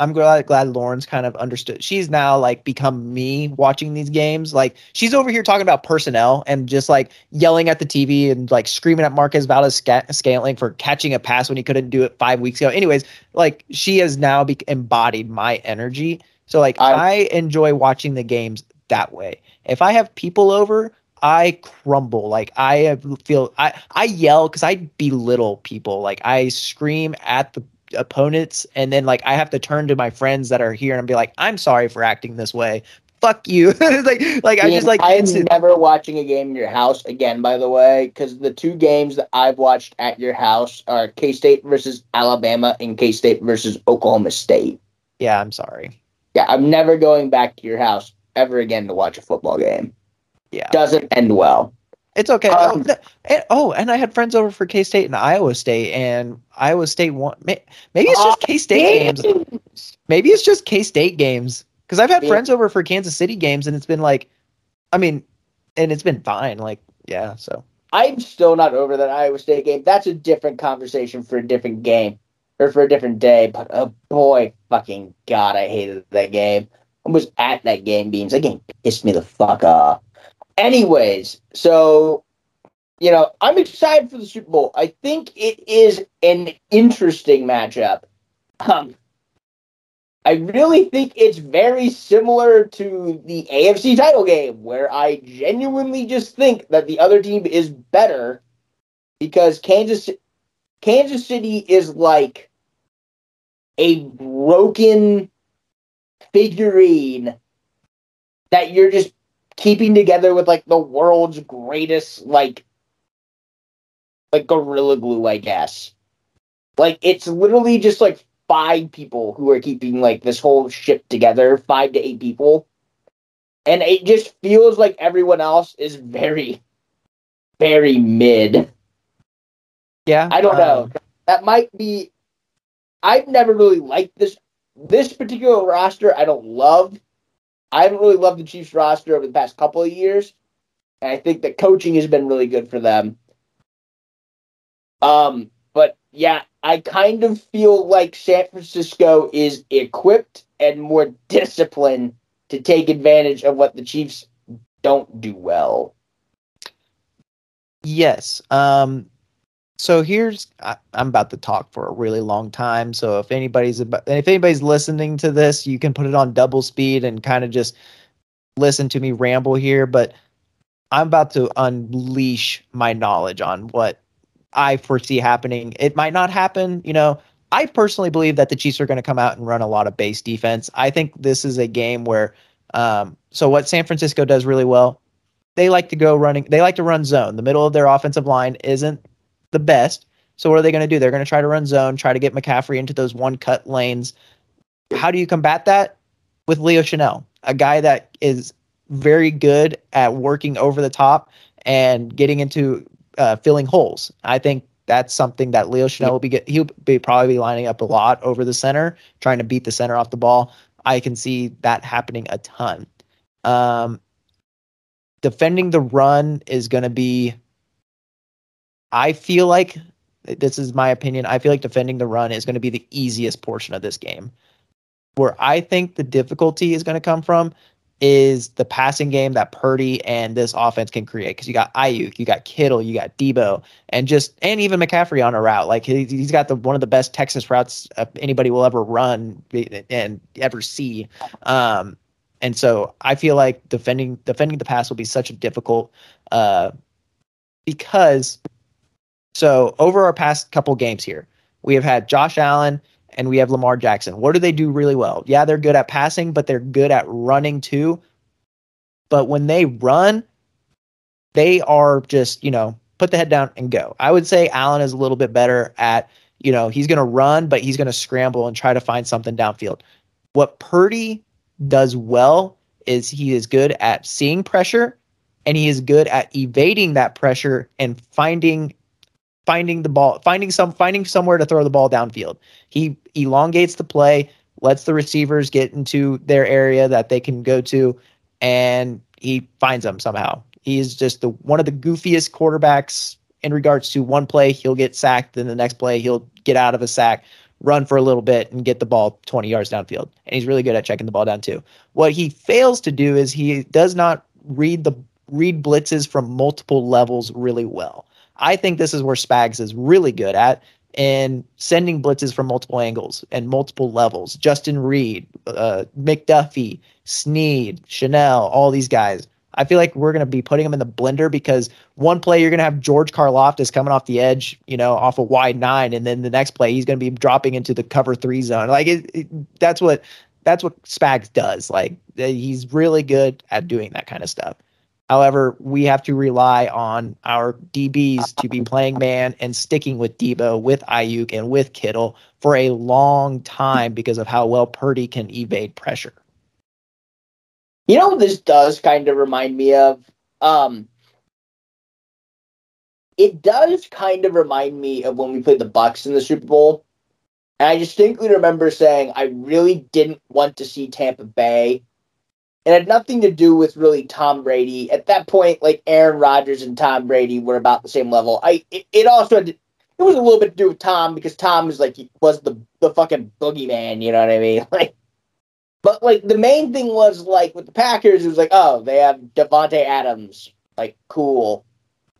I'm glad glad Lauren's kind of understood. She's now like become me watching these games. Like she's over here talking about personnel and just like yelling at the TV and like screaming at Marquez Valdes Scantling for catching a pass when he couldn't do it five weeks ago. Anyways, like she has now be- embodied my energy. So like I, I enjoy watching the games that way. If I have people over, I crumble. Like I feel I I yell because I belittle people. Like I scream at the opponents, and then like I have to turn to my friends that are here and be like, "I'm sorry for acting this way. Fuck you." like like I just like I'm never watching a game in your house again. By the way, because the two games that I've watched at your house are K State versus Alabama and K State versus Oklahoma State. Yeah, I'm sorry. Yeah, I'm never going back to your house ever again to watch a football game yeah doesn't end well. It's okay. Um, oh, and, oh, and I had friends over for K State and Iowa State, and Iowa State won. Maybe it's just K State games. Maybe it's just K State games because I've had friends over for Kansas City games, and it's been like, I mean, and it's been fine. Like, yeah. So I'm still not over that Iowa State game. That's a different conversation for a different game or for a different day. But oh boy, fucking god, I hated that game. I was at that game, beans. That game pissed me the fuck off. Anyways, so you know, I'm excited for the Super Bowl. I think it is an interesting matchup. Um, I really think it's very similar to the AFC title game, where I genuinely just think that the other team is better because Kansas Kansas City is like a broken figurine that you're just keeping together with like the world's greatest like like gorilla glue, I guess. Like it's literally just like five people who are keeping like this whole ship together, five to eight people. And it just feels like everyone else is very, very mid. Yeah. I don't um, know. That might be I've never really liked this this particular roster I don't love. I haven't really loved the Chiefs roster over the past couple of years. And I think that coaching has been really good for them. Um, but yeah, I kind of feel like San Francisco is equipped and more disciplined to take advantage of what the Chiefs don't do well. Yes. Um, so here's I, am about to talk for a really long time. So if anybody's about, if anybody's listening to this, you can put it on double speed and kind of just listen to me ramble here. But I'm about to unleash my knowledge on what I foresee happening. It might not happen, you know. I personally believe that the Chiefs are going to come out and run a lot of base defense. I think this is a game where, um, so what San Francisco does really well, they like to go running. They like to run zone. The middle of their offensive line isn't the best. So what are they going to do? They're going to try to run zone, try to get McCaffrey into those one cut lanes. How do you combat that? With Leo Chenal, a guy that is very good at working over the top and getting into uh, filling holes. I think that's something that Leo Chenal will be get, he'll be probably be lining up a lot over the center, trying to beat the center off the ball. I can see that happening a ton. Um, defending the run is going to be I feel like this is my opinion. I feel like defending the run is going to be the easiest portion of this game. Where I think the difficulty is going to come from is the passing game that Purdy and this offense can create. Because you got Aiyuk, you got Kittle, you got Deebo, and just and even McCaffrey on a route. Like he, he's got the one of the best Texas routes anybody will ever run and ever see. Um, and so I feel like defending defending the pass will be such a difficult uh, because so over our past couple games here, we have had Josh Allen and we have Lamar Jackson. What do they do really well? Yeah, they're good at passing, but they're good at running too. But when they run, they are just, you know, put the head down and go. I would say Allen is a little bit better at, you know, he's going to run, but he's going to scramble and try to find something downfield. What Purdy does well is he is good at seeing pressure and he is good at evading that pressure and finding finding the ball, finding some, finding somewhere to throw the ball downfield. He elongates the play, lets the receivers get into their area that they can go to, and he finds them somehow. He is just the one of the goofiest quarterbacks in regards to one play he'll get sacked, then the next play he'll get out of a sack, run for a little bit, and get the ball 20 yards downfield. And he's really good at checking the ball down too. What he fails to do is he does not read the read blitzes from multiple levels really well. I think this is where Spags is really good at and sending blitzes from multiple angles and multiple levels. Justin Reid, uh, McDuffie, Sneed, Chenal, all these guys. I feel like we're going to be putting them in the blender because one play you're going to have George Karlaftis coming off the edge, you know, off a wide nine, and then the next play he's going to be dropping into the cover three zone. Like it, it, that's what that's what Spags does. Like he's really good at doing that kind of stuff. However, we have to rely on our DBs to be playing man and sticking with Deebo, with Aiyuk, and with Kittle for a long time because of how well Purdy can evade pressure. You know this does kind of remind me of? Um, it does kind of remind me of when we played the Bucks in the Super Bowl. And I distinctly remember saying I really didn't want to see Tampa Bay it had nothing to do with really Tom Brady. At that point, like Aaron Rodgers and Tom Brady were about the same level. I it, it also had, it was a little bit to do with Tom because Tom was like was the the fucking boogeyman. You know what I mean? Like, but like the main thing was like with the Packers, it was like oh they have Davante Adams, like cool.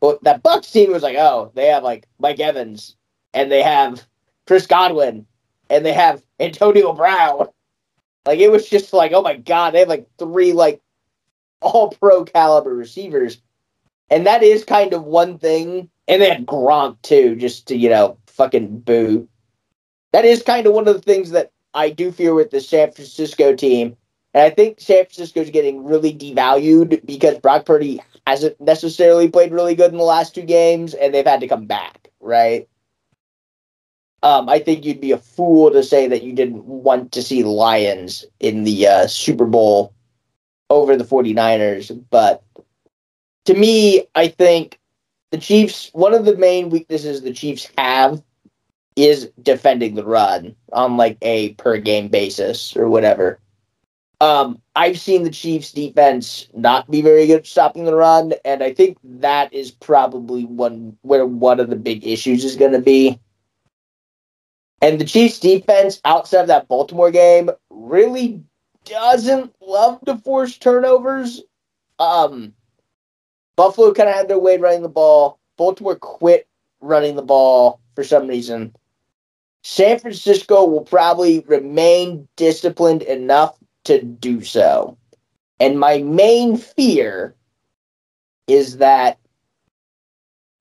But that Bucks team was like oh they have like Mike Evans and they have Chris Godwin and they have Antonio Brown like it was just like, oh my god, they have like three like all pro caliber receivers. And that is kind of one thing. And they had Gronk too, just to, you know, fucking boo. That is kind of one of the things that I do fear with the San Francisco team. And I think San Francisco is getting really devalued because Brock Purdy hasn't necessarily played really good in the last two games and they've had to come back, right? Um, I think you'd be a fool to say that you didn't want to see Lions in the uh, Super Bowl over the 49ers. But to me, I think the Chiefs, one of the main weaknesses the Chiefs have is defending the run on like a per game basis or whatever. Um, I've seen the Chiefs defense not be very good stopping the run, and I think that is probably one where one of the big issues is going to be. And the Chiefs defense outside of that Baltimore game really doesn't love to force turnovers. Um, Buffalo kind of had their way running the ball. Baltimore quit running the ball for some reason. San Francisco will probably remain disciplined enough to do so. And my main fear is that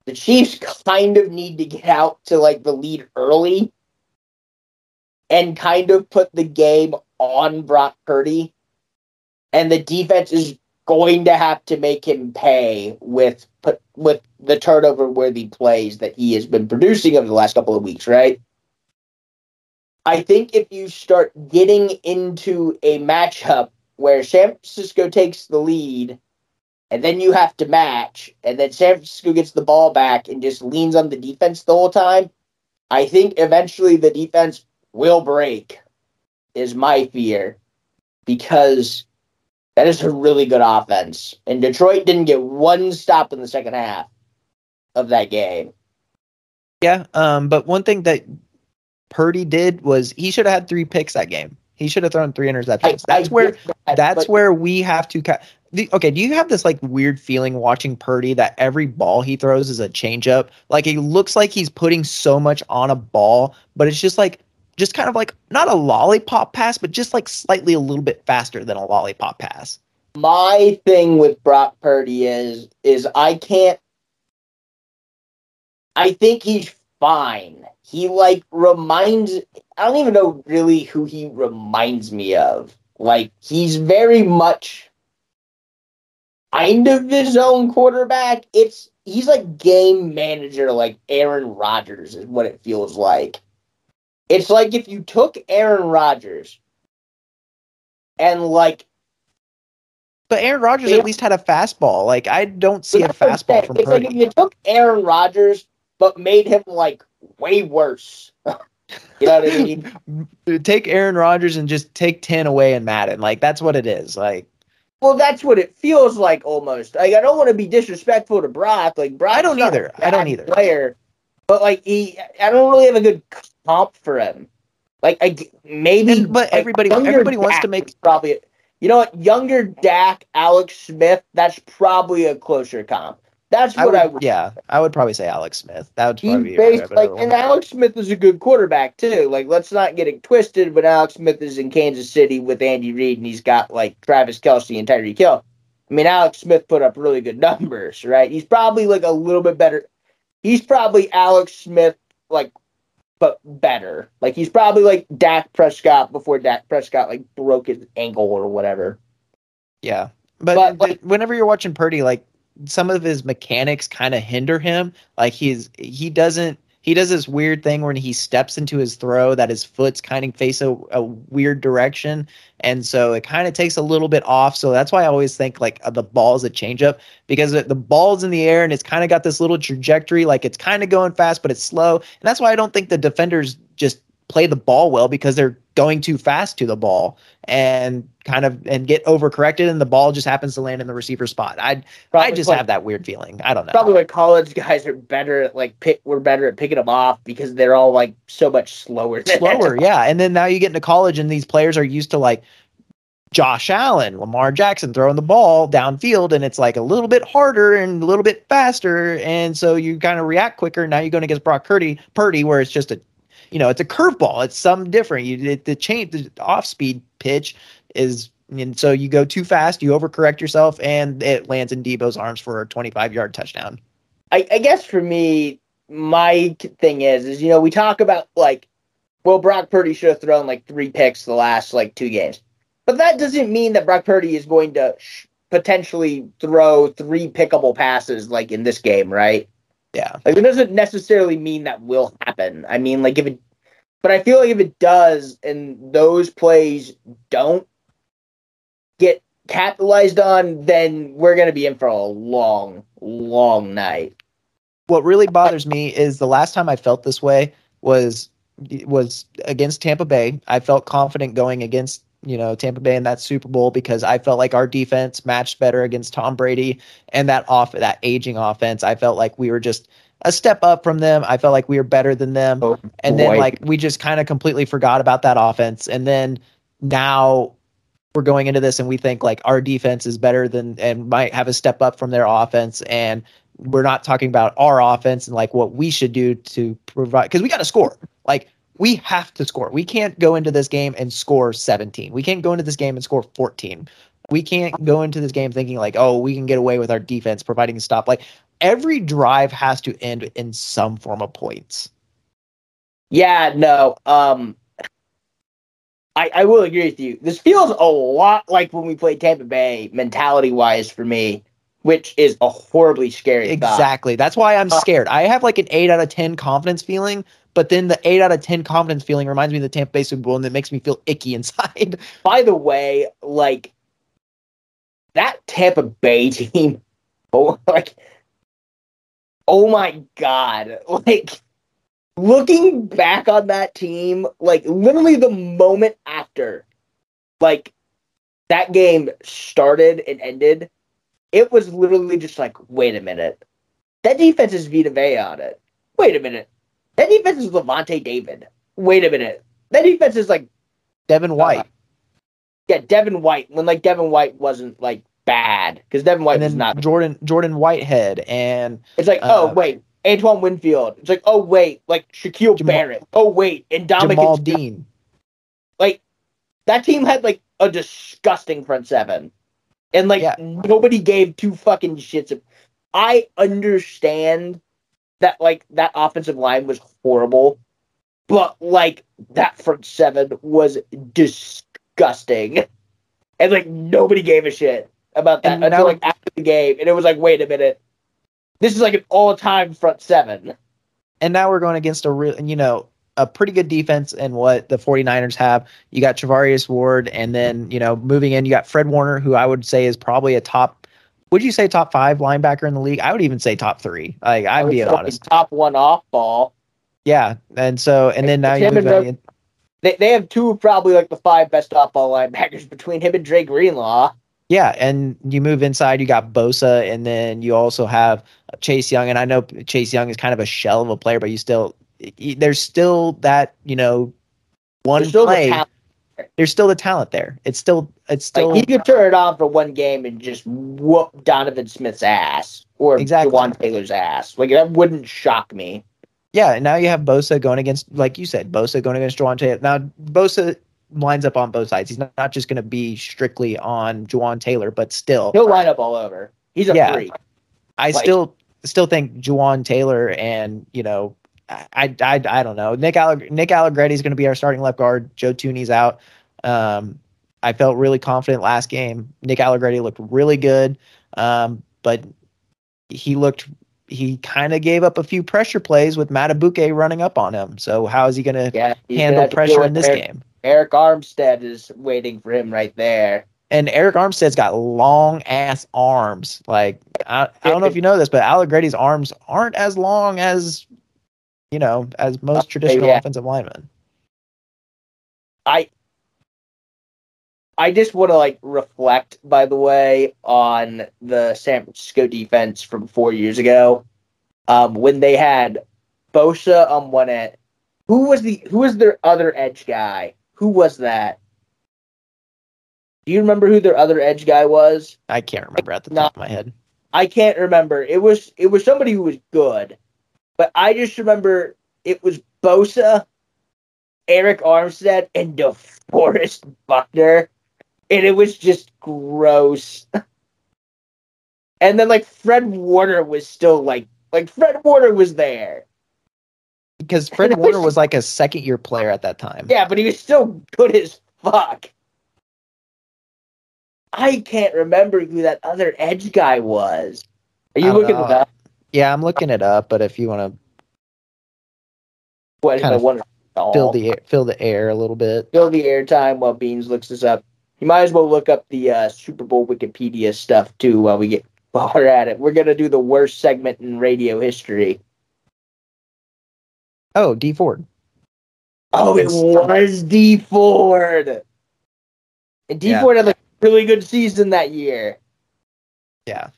the Chiefs kind of need to get out to like the lead early and kind of put the game on Brock Purdy. And the defense is going to have to make him pay with put, with the turnover worthy plays that he has been producing over the last couple of weeks, right? I think if you start getting into a matchup where San Francisco takes the lead and then you have to match, and then San Francisco gets the ball back and just leans on the defense the whole time, I think eventually the defense will break is my fear because that is a really good offense. And Detroit didn't get one stop in the second half of that game. Yeah, um, but one thing that Purdy did was he should have had three picks that game. He should have thrown three interceptions. I, that's I where that, that's but, where we have to. Ca- the, okay, do you have this like weird feeling watching Purdy that every ball he throws is a changeup? Like it looks like he's putting so much on a ball, but it's just like just kind of like not a lollipop pass, but just like slightly a little bit faster than a lollipop pass. My thing with Brock Purdy is is I can't I think he's fine. He like reminds I don't even know really who he reminds me of. Like he's very much kind of his own quarterback. It's he's like game manager like Aaron Rodgers is what it feels like. It's like if you took Aaron Rodgers and like but Aaron Rodgers at least had a fastball. Like I don't see a fastball from it's Purdy. Like if you took Aaron Rodgers but made him like way worse. you know what I mean? Take Aaron Rodgers and just take ten away in Madden. Like that's what it is. Like Well, that's what it feels like almost. Like I don't want to be disrespectful to Brock. Like Brock, I don't either. I don't either. Player, but like he, I don't really have a good comp for him. Like I maybe, And- but like, everybody everybody wants to make probably. You know what? Younger Dak, Alex Smith. That's probably a closer comp. That's I what would, I would. yeah, I would probably say Alex Smith. That would He's probably be based like, and. Alex Smith is a good quarterback too. Like, let's not get it twisted. But Alex Smith is in Kansas City with Andy Reid, and he's got like Travis Kelce and Tyreek Hill. I mean, Alex Smith put up really good numbers, right? He's probably like a little bit better. He's probably Alex Smith, like, but better. Like, he's probably like Dak Prescott before Dak Prescott like broke his ankle or whatever. Yeah, but, But, like- th- whenever you're watching Purdy, like some of his mechanics kind of hinder him. Like he's he doesn't he does this weird thing when he steps into his throw that his foot's kind of face a, a weird direction, and so it kind of takes a little bit off. So that's why I always think like uh, the ball's a changeup because the the ball's in the air and it's kind of got this little trajectory, like it's kind of going fast but it's slow, and that's why I don't think the defenders just play the ball well because they're going too fast to the ball and kind of and get overcorrected and the ball just happens to land in the receiver spot. I I just like- have that weird feeling. I don't know. Probably like college guys are better at like pick. We're better at picking them off because they're all like so much slower. slower, yeah. And then now you get into college and these players are used to like Josh Allen, Lamar Jackson throwing the ball downfield and it's like a little bit harder and a little bit faster and so you kind of react quicker. Now you're going against Brock Purdy, Purdy where it's just a you know, it's a curveball. It's something different. You the change the off speed pitch is and so you go too fast, you overcorrect yourself and it lands in Deebo's arms for a 25 yard touchdown. I, I guess for me, my thing is, is you know, we talk about like, well, Brock Purdy should have thrown like three picks the last like two games, but that doesn't mean that Brock Purdy is going to sh- potentially throw three pickable passes like in this game, right? Yeah. Like it doesn't necessarily mean that will happen. I mean, like if it, but I feel like if it does, and those plays don't get capitalized on, then we're gonna be in for a long, long night. what really bothers me is the last time I felt this way was was against Tampa Bay. I felt confident going against you know Tampa Bay in that Super Bowl because I felt like our defense matched better against Tom Brady and that off that aging offense. I felt like we were just a step up from them. I felt like we were better than them. Oh, and then boy. like we just kind of completely forgot about that offense. And then now we're going into this and we think like our defense is better than and might have a step up from their offense and we're not talking about our offense and like what we should do to provide because we got to score. Like we have to score. We can't go into this game and score 17. We can't go into this game and score 14. We can't go into this game thinking like, oh, we can get away with our defense providing a stop. Like every drive has to end in some form of points. Yeah, no. Um, I I will agree with you. This feels a lot like when we played Tampa Bay, mentality wise, for me, which is a horribly scary thought. Exactly. That's why I'm Uh, scared. I have like an eight out of ten confidence feeling, but then the eight out of ten confidence feeling reminds me of the Tampa Bay Super Bowl, and it makes me feel icky inside. By the way, like that Tampa Bay team, oh like, oh my god, like looking back on that team, like literally the moment after, like that game started and ended, it was literally just like, wait a minute, that defense is Vita Vea on it. Wait a minute, that defense is Lavonte David. Wait a minute, that defense is like Devin White, yeah, Devin White when like Devin White wasn't like bad because Devin White is not. Jordan Jordan Whitehead, and It's like uh, oh wait, Antoine Winfield. It's like oh wait, like Shaquille Jamal- Barrett. Oh wait, and Dominic Jamal. Dean. Like that team had like a disgusting front seven, and like Yeah. nobody gave two fucking shits. I understand that like that offensive line was horrible, but like that front seven was disgusting, and like nobody gave a shit about that And until like after the game, and it was like, wait a minute, this is like an all-time front seven. and now we're going against a real, you know, a pretty good defense and what the 49ers have. You got Charvarius Ward, and then, you know, moving in, you got Fred Warner, who I would say is probably a top, would you say top five linebacker in the league? I would even say top three. Like, I'm would being say honest. top one off ball. Yeah. And so, and then now you move. They, they have two probably like the five best off ball linebackers between him and Dre Greenlaw. Yeah, and you move inside, you got Bosa, and then you also have Chase Young. And I know Chase Young is kind of a shell of a player, but you still there's still that you know one There's still the play. There's still the talent there. It's still it's still Like he could turn it on for one game and just whoop Donovan Smith's ass or Exactly. Jawaan Taylor's ass. Like that wouldn't shock me. yeah. And now you have Bosa going against, like you said, Bosa going against Jawaan Taylor. Now Bosa lines up on both sides. He's not, not just going to be strictly on Jawaan Taylor, but still, He'll line up all over. He's a Yeah. freak. I like- still still think Jawaan Taylor and you know. I, I, I don't know. Nick Alleg- Nick Allegretti is going to be our starting left guard. Joe Thuney's out. Um, I felt really confident last game. Nick Allegretti looked really good, um, but he looked he kind of gave up a few pressure plays with Madubuike running up on him. So how is he going to Yeah, handle to deal pressure in this Eric, game? Arik Armstead is waiting for him right there. And Arik Armstead's got long ass arms. Like I, I don't know if you know this, but Allegretti's arms aren't as long as you know as most traditional yeah. offensive linemen. I I just want to like reflect, by the way, on the San Francisco defense from four years ago, um, when they had Bosa on one end. Who was the who was their other edge guy? Who was that? Do you remember who their other edge guy was? I can't remember at the top of my head. I can't remember. It was it was somebody who was good, but I just remember it was Bosa, Arik Armstead, and DeForest Buckner, and it was just gross. and then like Fred Warner was still like like Fred Warner was there, Because Fred Warner was like a second year player at that time. yeah, but he was still good as fuck. I can't remember who that other edge guy was. Are you looking uh, know. it up? Yeah, I'm looking it up, but if you want What Kind of wonder- to fill the air, fill the air a little bit. fill the airtime while Beans looks this up. You might as well look up the uh, Super Bowl Wikipedia stuff too while we get while we're at it. We're gonna do the worst segment in radio history. Oh, Dee Ford. Oh, it was Dee Ford. And D Yeah. Ford had like a really good season that year. Yeah.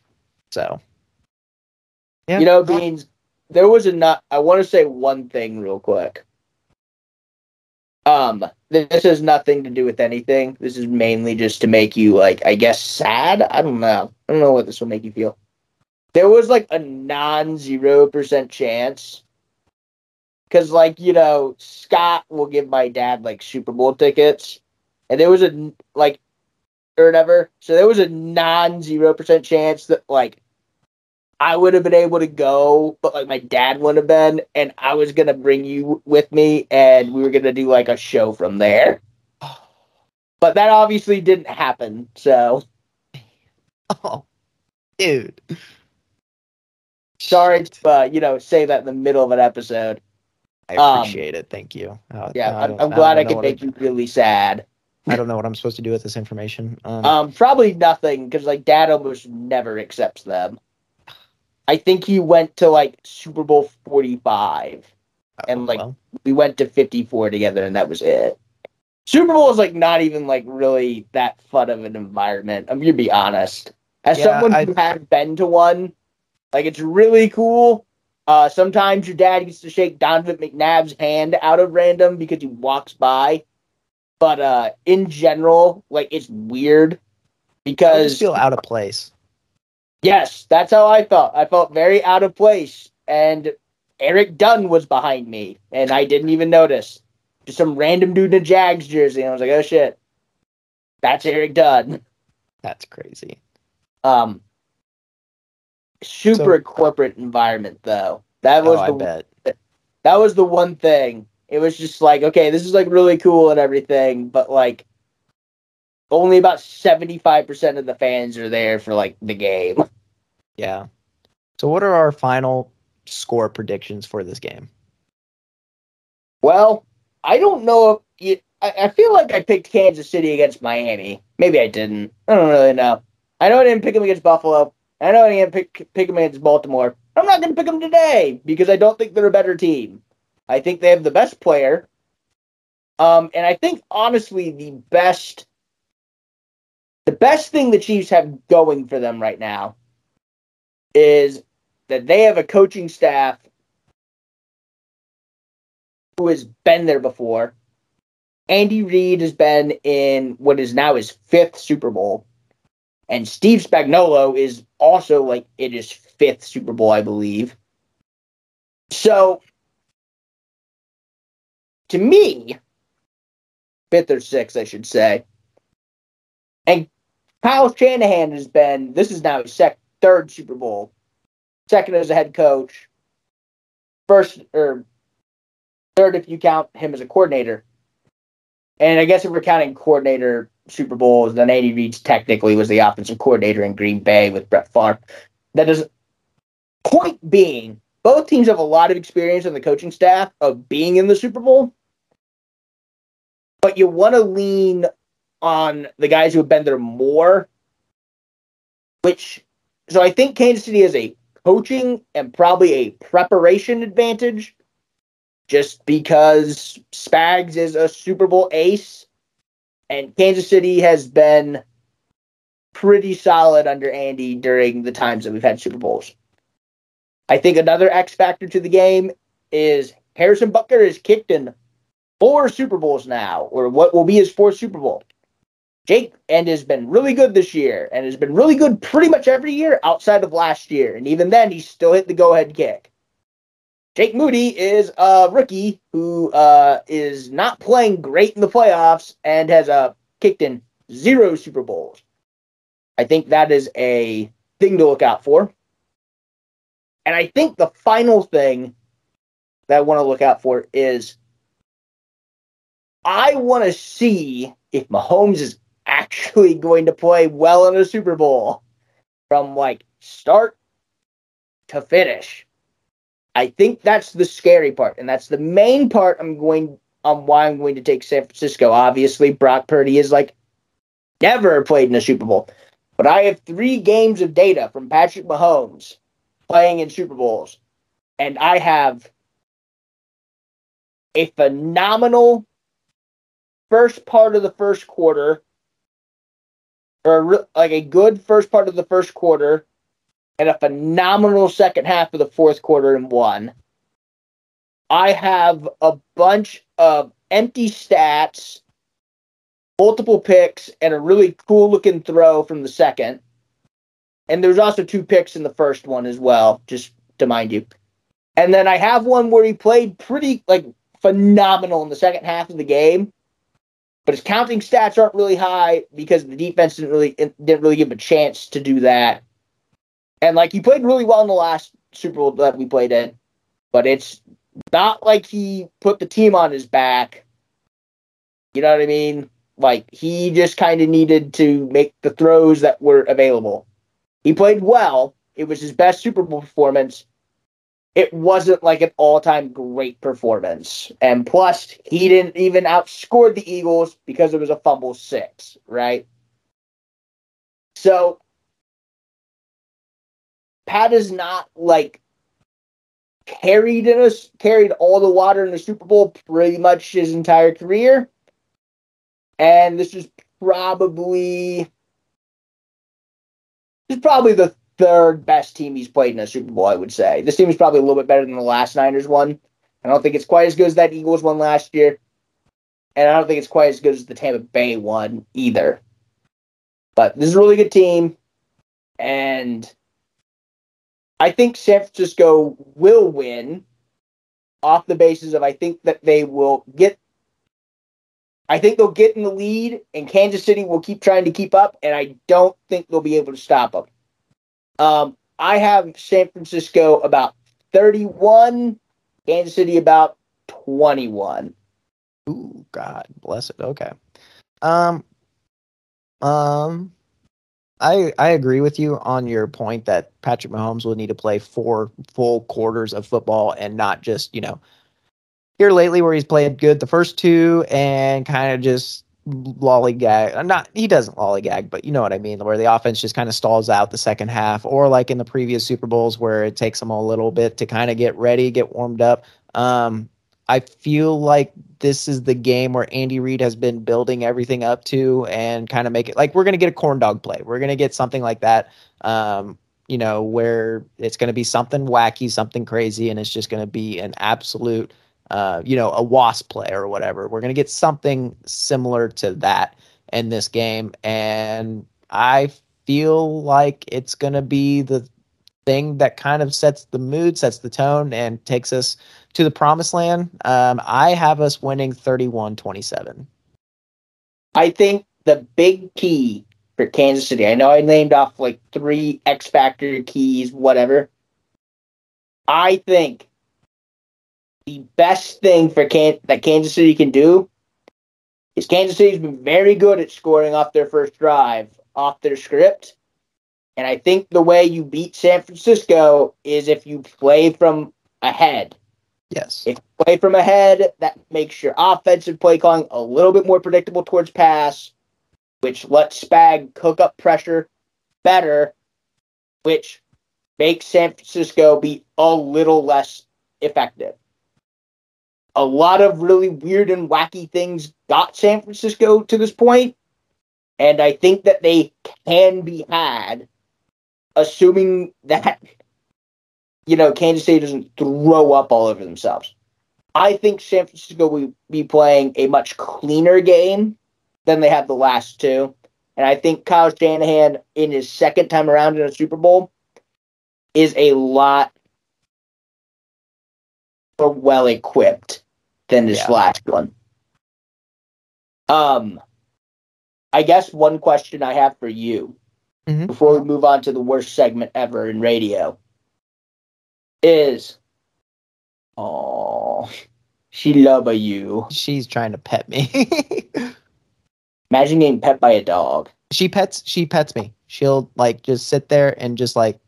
So. Yeah. You know, Beans, there was a not I want to say one thing real quick. Um, this has nothing to do with anything. This is mainly just to make you like, I guess, sad. I don't know. I don't know what this will make you feel. There was like a non zero percent chance. Cause like, you know, Scott will give my dad like Super Bowl tickets. And there was a like or whatever. So there was a non zero percent chance that like I would have been able to go, but like my dad wouldn't have been, and I was gonna bring you with me, and we were gonna do like a show from there. But that obviously didn't happen. So Oh, dude. sorry to uh, you know say that in the middle of an episode. I Um, appreciate it. Thank you. Uh, Yeah, I I'm, I'm glad I don't could make you really sad. I don't know what I'm supposed to do with this information. Um, Um, probably nothing because like dad almost never accepts them. I think he went to like Super Bowl 45. and, like, well, we went to 54 together and that was it. Super bowl is like not even like really that fun of an environment. I'm gonna be honest. As Yeah, someone I- who has been to one like it's really cool. Uh sometimes your dad gets to shake donovan mcnabb's hand out of random because he walks by. But uh in general like it's weird I because just feel out of place. Yes, that's how I felt. I felt very out of place. And Eric Dunn was behind me, and I didn't even notice. Just some random dude in a Jags jersey, and I was like, oh shit. That's Eric Dunn. That's crazy. Um super So- corporate environment though. That was Oh, I the bet. that was the one thing. It was just like, okay, this is like really cool and everything, but like only about 75% of the fans are there for like the game. Yeah. So, what are our final score predictions for this game? Well, I don't know if you, I, I feel like I picked Kansas City against Miami. Maybe I didn't. I don't really know. I know I didn't pick them against Buffalo. I know I didn't pick pick them against Baltimore. I'm not going to pick them today because I don't think they're a better team. I think they have the best player. Um, and I think honestly the best the best thing the Chiefs have going for them right now is that they have a coaching staff who has been there before. Andy Reid has been in what is now his fifth Super Bowl. And Steve Spagnuolo is also like in his fifth Super Bowl, I believe. So, to me, fifth or sixth, I should say. And Kyle Shanahan has been, this is now his sec- third Super Bowl, second as a head coach, first or third if you count him as a coordinator. And I guess if we're counting coordinator Super Bowls, then Andy Reid technically was the offensive coordinator in Green Bay with Brett Favre. That is point being, both teams have a lot of experience on the coaching staff of being in the Super Bowl, but you want to lean on the guys who have been there more. Which, so I think Kansas City has a coaching and probably a preparation advantage just because Spags is a Super Bowl ace and Kansas City has been pretty solid under Andy during the times that we've had Super Bowls. I think another X factor to the game is Harrison Butker has kicked in four Super Bowls now, or what will be his fourth Super Bowl. Jake and has been really good this year and has been really good pretty much every year outside of last year. And even then, he still hit the go ahead kick. Jake Moody is a rookie who uh, is not playing great in the playoffs and has uh, kicked in zero Super Bowls. I think that is a thing to look out for. And I think the final thing that I want to look out for is I want to see if Mahomes is actually going to play well in a Super Bowl from like start to finish. I think that's the scary part, and that's the main part I'm going on why I'm going to take San Francisco. Obviously, Brock Purdy is like never played in a Super Bowl. But I have three games of data from Patrick Mahomes playing in Super Bowls, and I have a phenomenal first part of the first quarter or like a good first part of the first quarter and a phenomenal second half of the fourth quarter and one. I have a bunch of empty stats, multiple picks, and a really cool looking throw from the second. And there's also two picks in the first one as well, just to mind you. And then I have one where he played pretty like phenomenal in the second half of the game but his counting stats aren't really high because the defense didn't really didn't really give him a chance to do that. And like he played really well in the last Super Bowl that we played in, but it's not like he put the team on his back. You know what I mean? Like he just kind of needed to make the throws that were available. He played well. It was his best Super Bowl performance, it wasn't like an all-time great performance. And plus, he didn't even outscore the Eagles because it was a fumble six, right? So Pat is not like carried in us carried all the water in the Super Bowl pretty much his entire career. And this is probably this is probably the third best team he's played in a Super Bowl, I would say. This team is probably a little bit better than the last Niners one. I don't think it's quite as good as that Eagles one last year. And I don't think it's quite as good as the Tampa Bay one either. But this is a really good team. And I think San Francisco will win off the basis of I think that they will get I think they'll get in the lead and Kansas City will keep trying to keep up and I don't think they'll be able to stop them. Um, I have San Francisco about 31, Kansas City about 21. Ooh, God bless it. Okay. Um, um, I I agree with you on your point that Patrick Mahomes will need to play four full quarters of football and not just you know here lately where he's played good the first two and kind of just lollygag. Uh, not he doesn't lollygag, but you know what I mean, where the offense just kind of stalls out the second half, or like in the previous Super Bowls where it takes them a little bit to kind of get ready, get warmed up. Um, I feel like this is the game where Andy Reid has been building everything up to and kind of make it like we're going to get a corn dog play. We're going to get something like that. Um, you know, where it's going to be something wacky, something crazy, and it's just going to be an absolute, uh, you know, a wasp play or whatever. We're going to get something similar to that in this game. And I feel like it's going to be the thing that kind of sets the mood, sets the tone, and takes us to the promised land. Um, I have us winning 31 27. I think the big key for Kansas City, I know I named off like three X Factor keys, whatever. I think the best thing for Can- that Kansas City can do is Kansas City's been very good at scoring off their first drive, off their script. And I think the way you beat San Francisco is if you play from ahead. Yes. If you play from ahead, that makes your offensive play calling a little bit more predictable towards pass, which lets Spag cook up pressure better, which makes San Francisco be a little less effective. A lot of really weird and wacky things got San Francisco to this point, and I think that they can be had, assuming that you know, Kansas City doesn't throw up all over themselves. I think San Francisco will be playing a much cleaner game than they have the last two. And I think Kyle Shanahan, in his second time around in a Super Bowl, is a lot more well equipped than this Yeah. last one. Um, I guess one question I have for you Mhm. before we move on to the worst segment ever in radio is oh she love a you She's trying to pet me. imagine getting pet by a dog she pets she pets me. She'll like just sit there and just like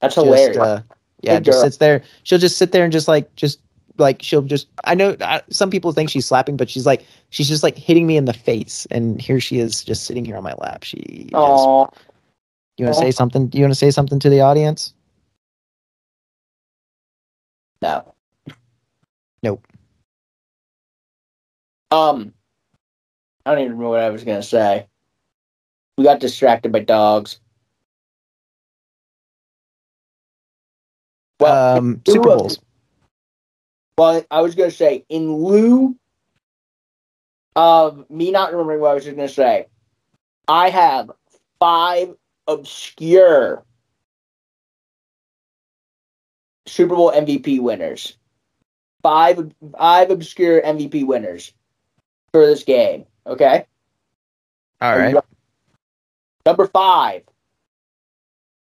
that's just, hilarious uh, yeah, just sits there. She'll just sit there and just like just like she'll just I know I, some people think she's slapping, but she's like she's just like hitting me in the face, and here she is just sitting here on my lap. She just, oh you want to say something? You want to say something to the audience? no Nope. um i don't even remember what i was gonna say we got distracted by dogs well um, Super Bowls. Well, I was going to say, in lieu of me not remembering what I was going to say, I have five obscure Super Bowl MVP winners. Five, five obscure MVP winners for this game. Okay. All right. Number five,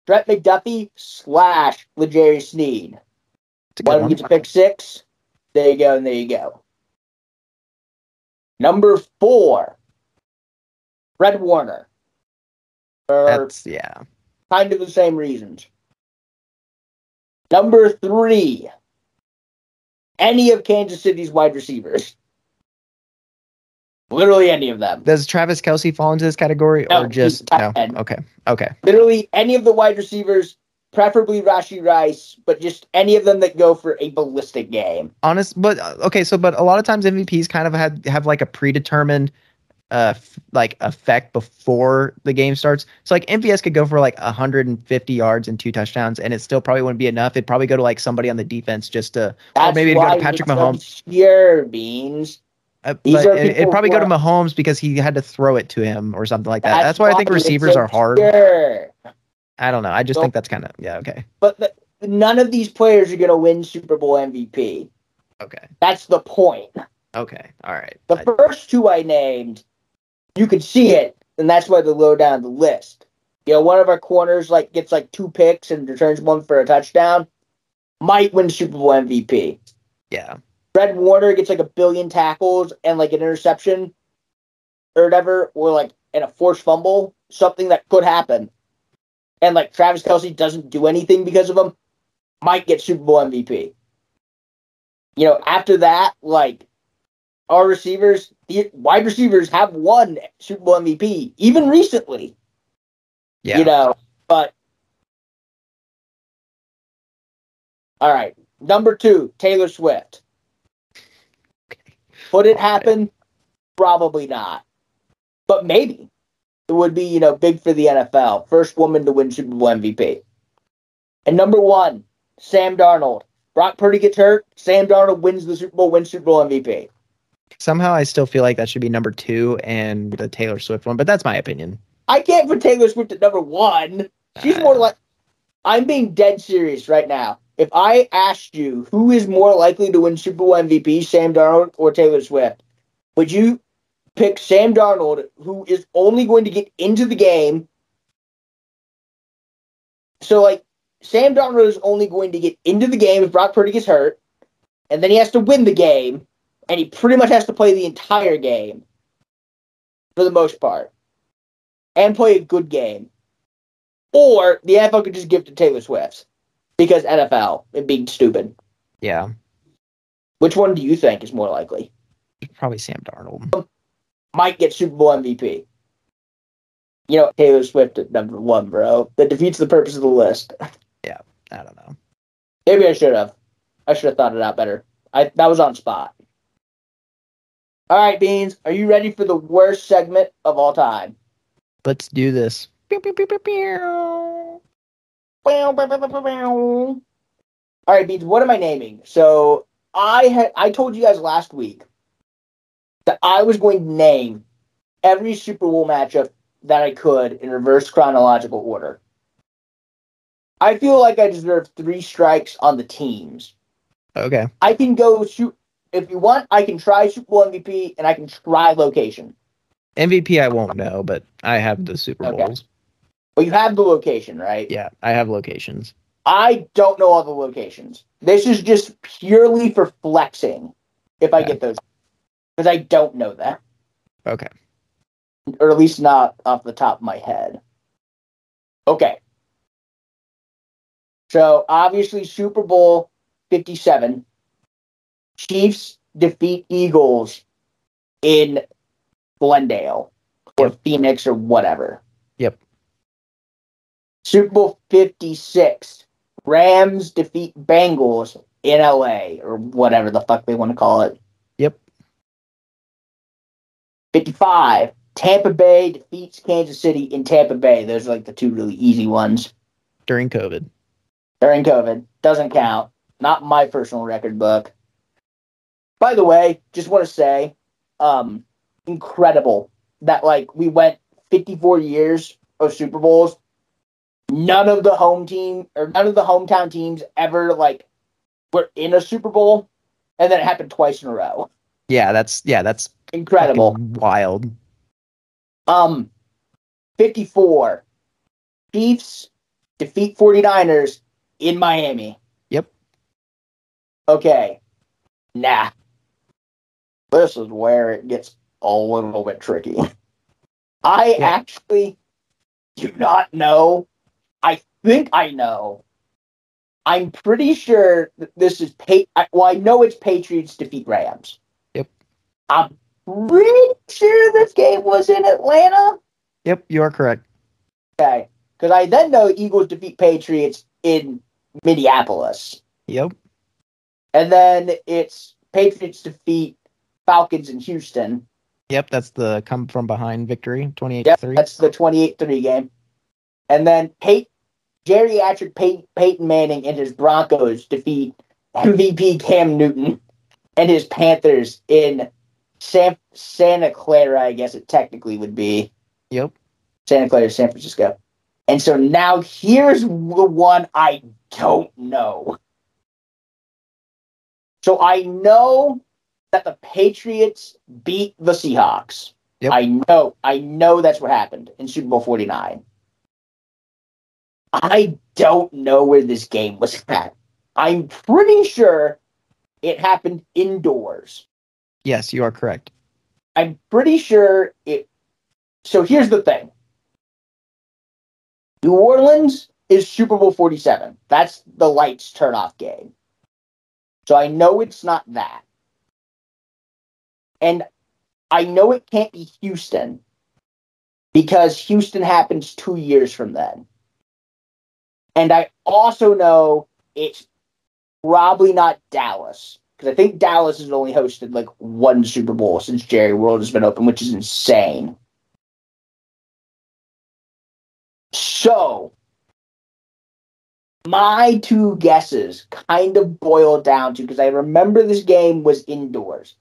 Trent McDuffie slash L'Jarius Sneed. It's a Why good don't we one. get to pick six? There you go, and there you go. Number four, Fred Warner. For That's yeah. kind of the same reasons. Number three, any of Kansas City's wide receivers. Literally any of them. Does Travis Kelce fall into this category No, or just no? Okay. Okay. Literally any of the wide receivers, preferably Rashee Rice, but just any of them that go for a ballistic game. honest but uh, okay so but a lot of times mvps kind of had have like a predetermined uh f- like effect before the game starts so like mvs could go for like 150 yards and two touchdowns and it still probably wouldn't be enough it'd probably go to like somebody on the defense just to or maybe it'd go to patrick mahomes Obscure beans. uh, but it, it'd probably go to mahomes because he had to throw it to him or something like that that's, why i think receivers are hard obscure. I don't know i just So- think that's kind of yeah okay But the, none of these players are going to win Super Bowl MVP. okay That's the point. okay all right The I- first two I named, you could see it, and that's why they're low down the list. You know, one of our corners like gets like two picks and returns one for a touchdown, might win Super Bowl MVP. yeah Fred Warner gets like a billion tackles and like an interception or whatever, or like in a forced fumble, something that could happen. And like Travis Kelce doesn't do anything because of him, might get Super Bowl MVP. You know, after that, like our receivers, the wide receivers have won Super Bowl MVP, even recently. yeah You know, but all right. Number two, Taylor Swift. Would it happen? Probably not. But maybe. It would be, you know, big for the NFL. First woman to win Super Bowl MVP. And number one, Sam Darnold. Brock Purdy gets hurt. Sam Darnold wins the Super Bowl, wins Super Bowl MVP. Somehow I still feel like that should be number two and the Taylor Swift one, but that's my opinion. I can't put Taylor Swift at number one. She's more ah. like. I'm being dead serious right now. If I asked you who is more likely to win Super Bowl MVP, Sam Darnold or Taylor Swift, would you pick Sam Darnold, who is only going to get into the game? So, like, Sam Darnold is only going to get into the game if Brock Purdy gets hurt, and then he has to win the game, and he pretty much has to play the entire game for the most part, and play a good game. Or the NFL could just give to Taylor Swift because NFL and being stupid. Yeah, Which one do you think is more likely? probably Sam Darnold. Um, Might get Super Bowl MVP. You know, Taylor Swift at number one, bro. That defeats the purpose of the list. Yeah, I don't know. Maybe I should have. I should have thought it out better. I that was on spot. All right, Beans, are you ready for the worst segment of all time? Let's do this. All right, Beans, what am I naming? So I had I told you guys last week that I was going to name every Super Bowl matchup that I could in reverse chronological order. I feel like I deserve three strikes on the teams. Okay. I can go shoot if you want, I can try Super Bowl MVP and I can try location. MVP I won't know, but I have the Super Okay. Bowls. Well, you have the location, right? Yeah, I have locations. I don't know all the locations. This is just purely for flexing. If I Okay. get those, because I don't know that, Okay. or at least not off the top of my head. Okay. So obviously, Super Bowl fifty-seven. Chiefs defeat Eagles in Glendale or Phoenix or whatever. Yep. Super Bowl 56. Rams defeat Bengals in LA or whatever the fuck they want to call it. Yep. 55. Tampa Bay defeats Kansas City in Tampa Bay. Those are like the two really easy ones During COVID. during COVID. Doesn't count. Not my personal record book. By the way, just want to say, um, incredible that like we went 54 years of Super Bowls. None of the home team or none of the hometown teams ever like were in a Super Bowl, and then it happened twice in a row. Yeah, that's yeah, that's Incredible. fucking wild. Um, 54. Chiefs defeat 49ers in Miami. Yep. Okay. Nah. This is where it gets a little bit tricky. I Yeah. actually do not know. I think I know. I'm pretty sure that this is pa- I, well, I know it's Patriots defeat Rams. Yep. I'm pretty sure this game was in Atlanta. Yep, you are correct. Okay. Because I then know Eagles defeat Patriots in Minneapolis. Yep. And then it's Patriots defeat Falcons in Houston. Yep, that's the come from behind victory, 28 Yep, 3. that's the 28 3 game. And then Pey- geriatric Pey- Peyton Manning and his Broncos defeat MVP Cam Newton and his Panthers in San- Santa Clara, I guess it technically would be. Yep. Santa Clara, San Francisco. And so now here's the one I don't know. So I know that the Patriots beat the Seahawks. Yep. I know, I know that's what happened in Super Bowl 49. I don't know where this game was at. I'm pretty sure it happened indoors. Yes, you are correct. I'm pretty sure it. So here's the thing New Orleans is Super Bowl 47. That's the lights turn off game. So I know it's not that. And I know it can't be Houston because Houston happens two years from then. And I also know it's probably not Dallas because I think Dallas has only hosted like one Super Bowl since Jerry World has been open, which is insane. So, my two guesses kind of boil down to because I remember this game was indoors.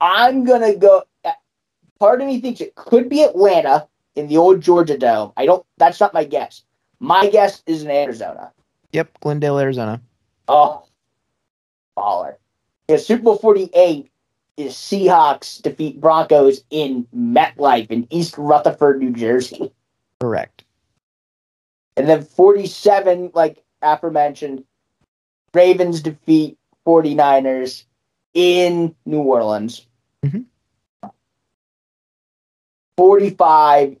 I'm gonna go. Uh, part of me thinks it could be Atlanta in the old Georgia Dome. I don't. That's not my guess. My guess is in Arizona. Yep, Glendale, Arizona. Oh, baller. Yeah, Super Bowl 48 is Seahawks defeat Broncos in MetLife in East Rutherford, New Jersey. Correct. And then 47, like aforementioned, Ravens defeat 49ers in New Orleans. Mhm. 45,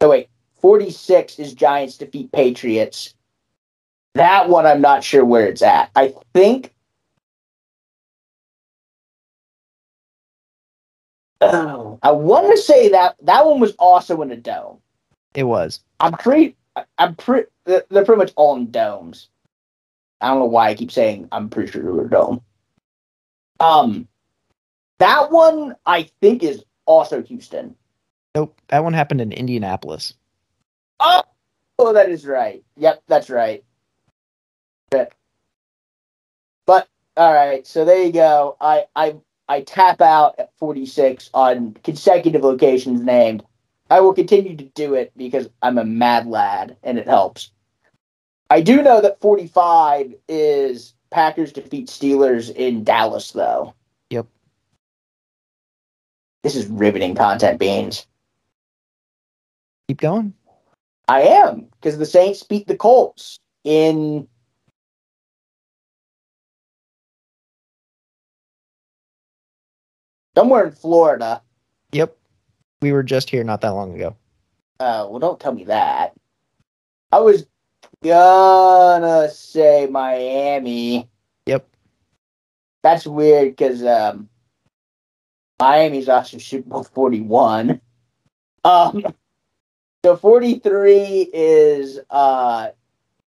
oh wait, 46 is Giants defeat Patriots. That one I'm not sure where it's at. I think Oh, I want to say that that one was also in a dome. It was. I'm pretty. I'm pretty. They're they're pretty much all in domes. I don't know why I keep saying I'm pretty sure they were a dome. Um, that one I think is also Houston. Nope, that one happened in Indianapolis. Oh, oh, that is right. Yep, that's right. But, but all right. So there you go. I I I tap out at 46 on consecutive locations named. I will continue to do it because I'm a mad lad and it helps. I do know that 45 is Packers defeat Steelers in Dallas, though. Yep. This is riveting content, Beans. Keep going. I am, because the Saints beat the Colts in. Somewhere in Florida. Yep. We were just here not that long ago. Uh, well, don't tell me that. I was gonna say Miami. Yep. That's weird because um, Miami's also Super Bowl 41. Um, so 43 is uh,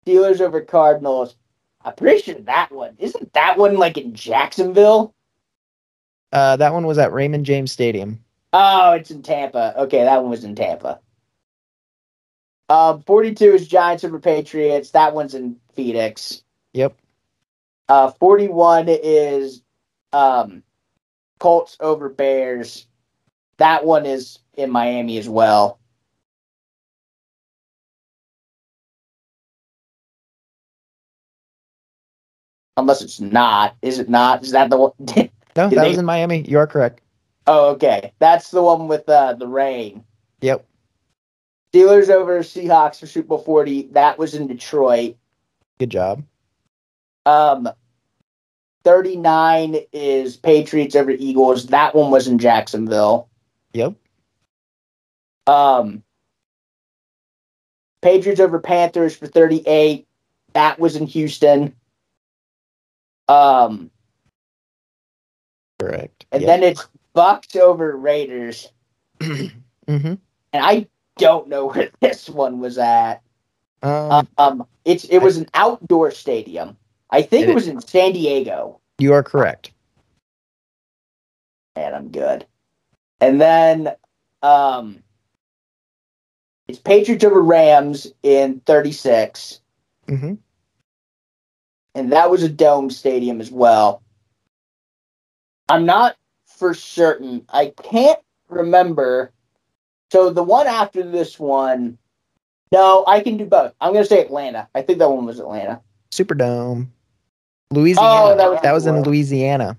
Steelers over Cardinals. I'm pretty sure that one isn't that one like in Jacksonville. Uh, that one was at Raymond James Stadium. Oh, it's in Tampa. Okay, that one was in Tampa. Um, 42 is Giants over Patriots. That one's in Phoenix. Yep. Uh, 41 is um, Colts over Bears. That one is in Miami as well. Unless it's not. Is it not? Is that the one? No, Did that they- was in Miami. You are correct. oh, okay. That's the one with uh, the rain. Yep. Steelers over Seahawks for Super Bowl 40. That was in Detroit. Good job. Um, 39 is Patriots over Eagles. That one was in Jacksonville. Yep. Um, Patriots over Panthers for 38. That was in Houston. Um, Correct. and then it's Bucks over Raiders. mm-hmm. And I don't know where this one was at. Um, Um, it's it was an outdoor stadium. I think It it was in San Diego. you are correct. and I'm good. And then um it's Patriots over Rams in 36, Mm-hmm. and that was a dome stadium as well. I'm not for certain. I can't remember. So the one after this one, no, I can do both. I'm gonna say Atlanta. I think that one was Atlanta. Superdome. Louisiana. Oh, that was that was in Louisiana.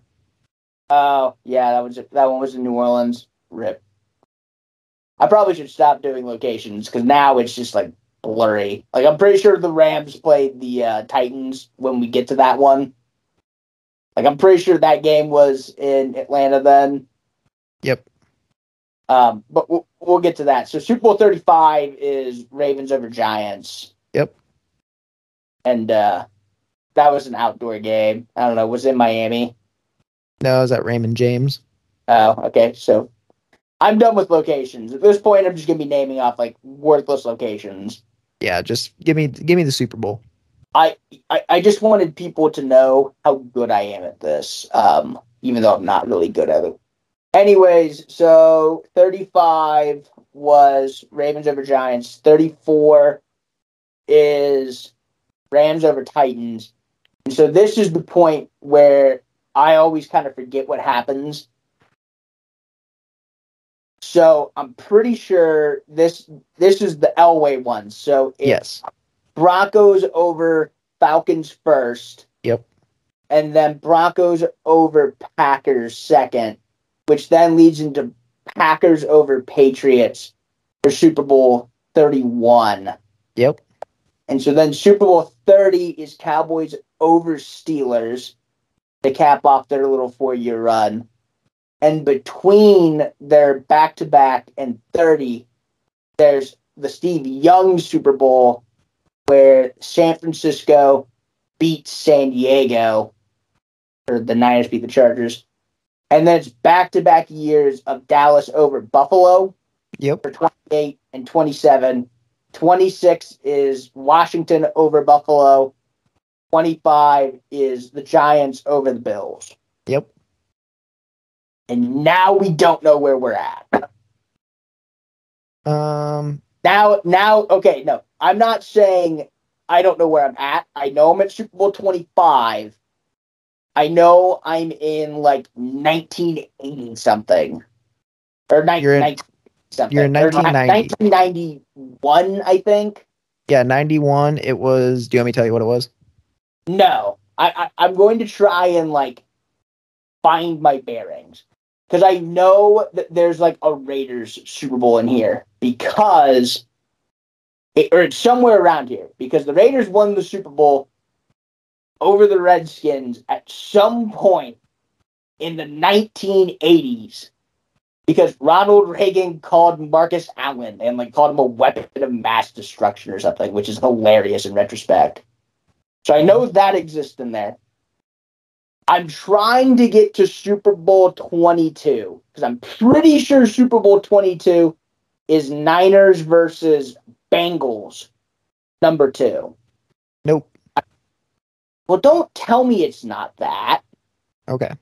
Oh, yeah, that was that one was in New Orleans. Rip. I probably should stop doing locations because now it's just like blurry. Like I'm pretty sure the Rams played the uh, Titans when we get to that one. Like I'm pretty sure that game was in Atlanta then. Yep. Um, but we'll, we'll get to that. So Super Bowl 35 is Ravens over Giants. Yep. And uh, that was an outdoor game. I don't know. Was in Miami. No, I was at Raymond James. Oh, okay. So I'm done with locations. At this point, I'm just gonna be naming off like worthless locations. Yeah, just give me give me the Super Bowl. I, I I just wanted people to know how good I am at this, um, even though I'm not really good at it. Anyways, so 35 was Ravens over Giants. 34 is Rams over Titans. And so this is the point where I always kind of forget what happens. So I'm pretty sure this this is the Elway one. So Yes. Broncos over Falcons first. Yep. And then Broncos over Packers second, which then leads into Packers over Patriots for Super Bowl 31. Yep. And so then Super Bowl 30 is Cowboys over Steelers to cap off their little four year run. And between their back to back and 30, there's the Steve Young Super Bowl where San Francisco beats San Diego, or the Niners beat the Chargers. And then it's back to back years of Dallas over Buffalo Yep. for 28 and 27. 26 is Washington over Buffalo. 25 is the Giants over the Bills. Yep. And now we don't know where we're at. Um. Now, now, okay, no, I'm not saying I don't know where I'm at. I know I'm at Super Bowl 25. I know I'm in like 1980 something. Or ni- You're in- 19 something. you're in Or ni- 1990. 1991, I think. Yeah. Ninety one. It was. Do you want me to tell you what it was? No, I, I I'm going to try and like find my bearings because I know that there's like a Raiders Super Bowl in here because it, or it's somewhere around here because the Raiders won the Super Bowl over the Redskins at some point in the 1980s because Ronald Reagan called Marcus Allen and like called him a weapon of mass destruction or something, which is hilarious in retrospect. So I know that exists in there. I'm trying to get to Super Bowl 22 because I'm pretty sure Super Bowl 22 is Niners versus Bengals, number two. Nope. Well, don't tell me it's not that. Okay.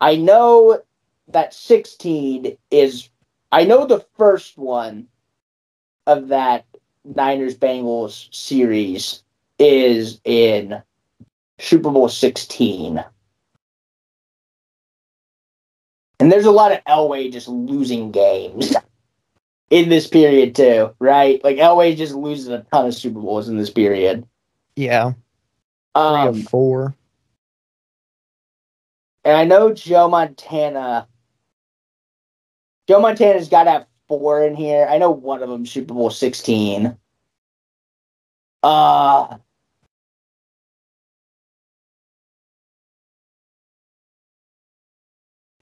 I know that 16 is, I know the first one of that Niners Bengals series is in Super Bowl 16. And there's a lot of Elway just losing games in this period too, right? Like Elway just loses a ton of Super Bowls in this period. Yeah. Three Um, of four. And I know Joe Montana. Joe Montana's got to have four in here. I know one of them Super Bowl sixteen. Uh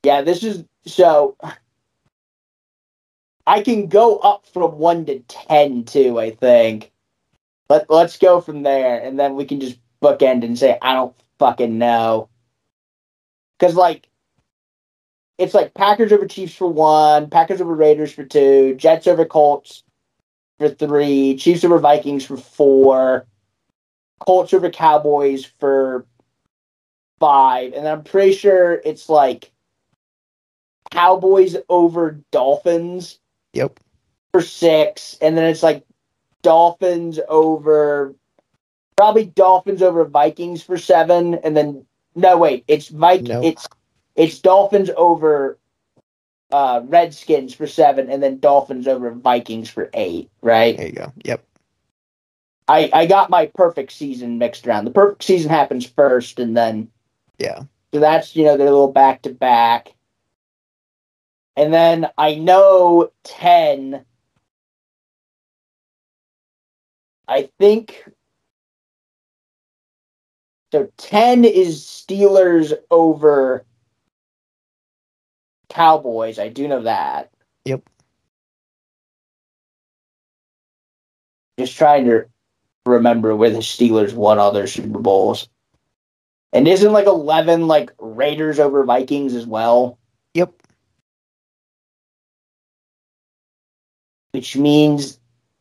Yeah, this is so. I can go up from one to ten too. I think. Let Let's go from there, and then we can just bookend and say I don't fucking know. Because like, it's like Packers over Chiefs for one, Packers over Raiders for two, Jets over Colts for three, Chiefs over Vikings for four, Colts over Cowboys for five, and I'm pretty sure it's like Cowboys over Dolphins Yep. for six, and then it's like Dolphins over probably Dolphins over Vikings for seven, and then no wait, it's Mike No. it's it's Dolphins over uh Redskins for seven, and then Dolphins over Vikings for eight, right? There you go. Yep. I I got my perfect season mixed around. The perfect season happens first, and then Yeah. so that's you know their little back to back. And then I know ten. I think so. Ten is Steelers over Cowboys. I do know that. Yep. Just trying to remember where the Steelers won all their Super Bowls. And isn't like eleven like Raiders over Vikings as well? Which means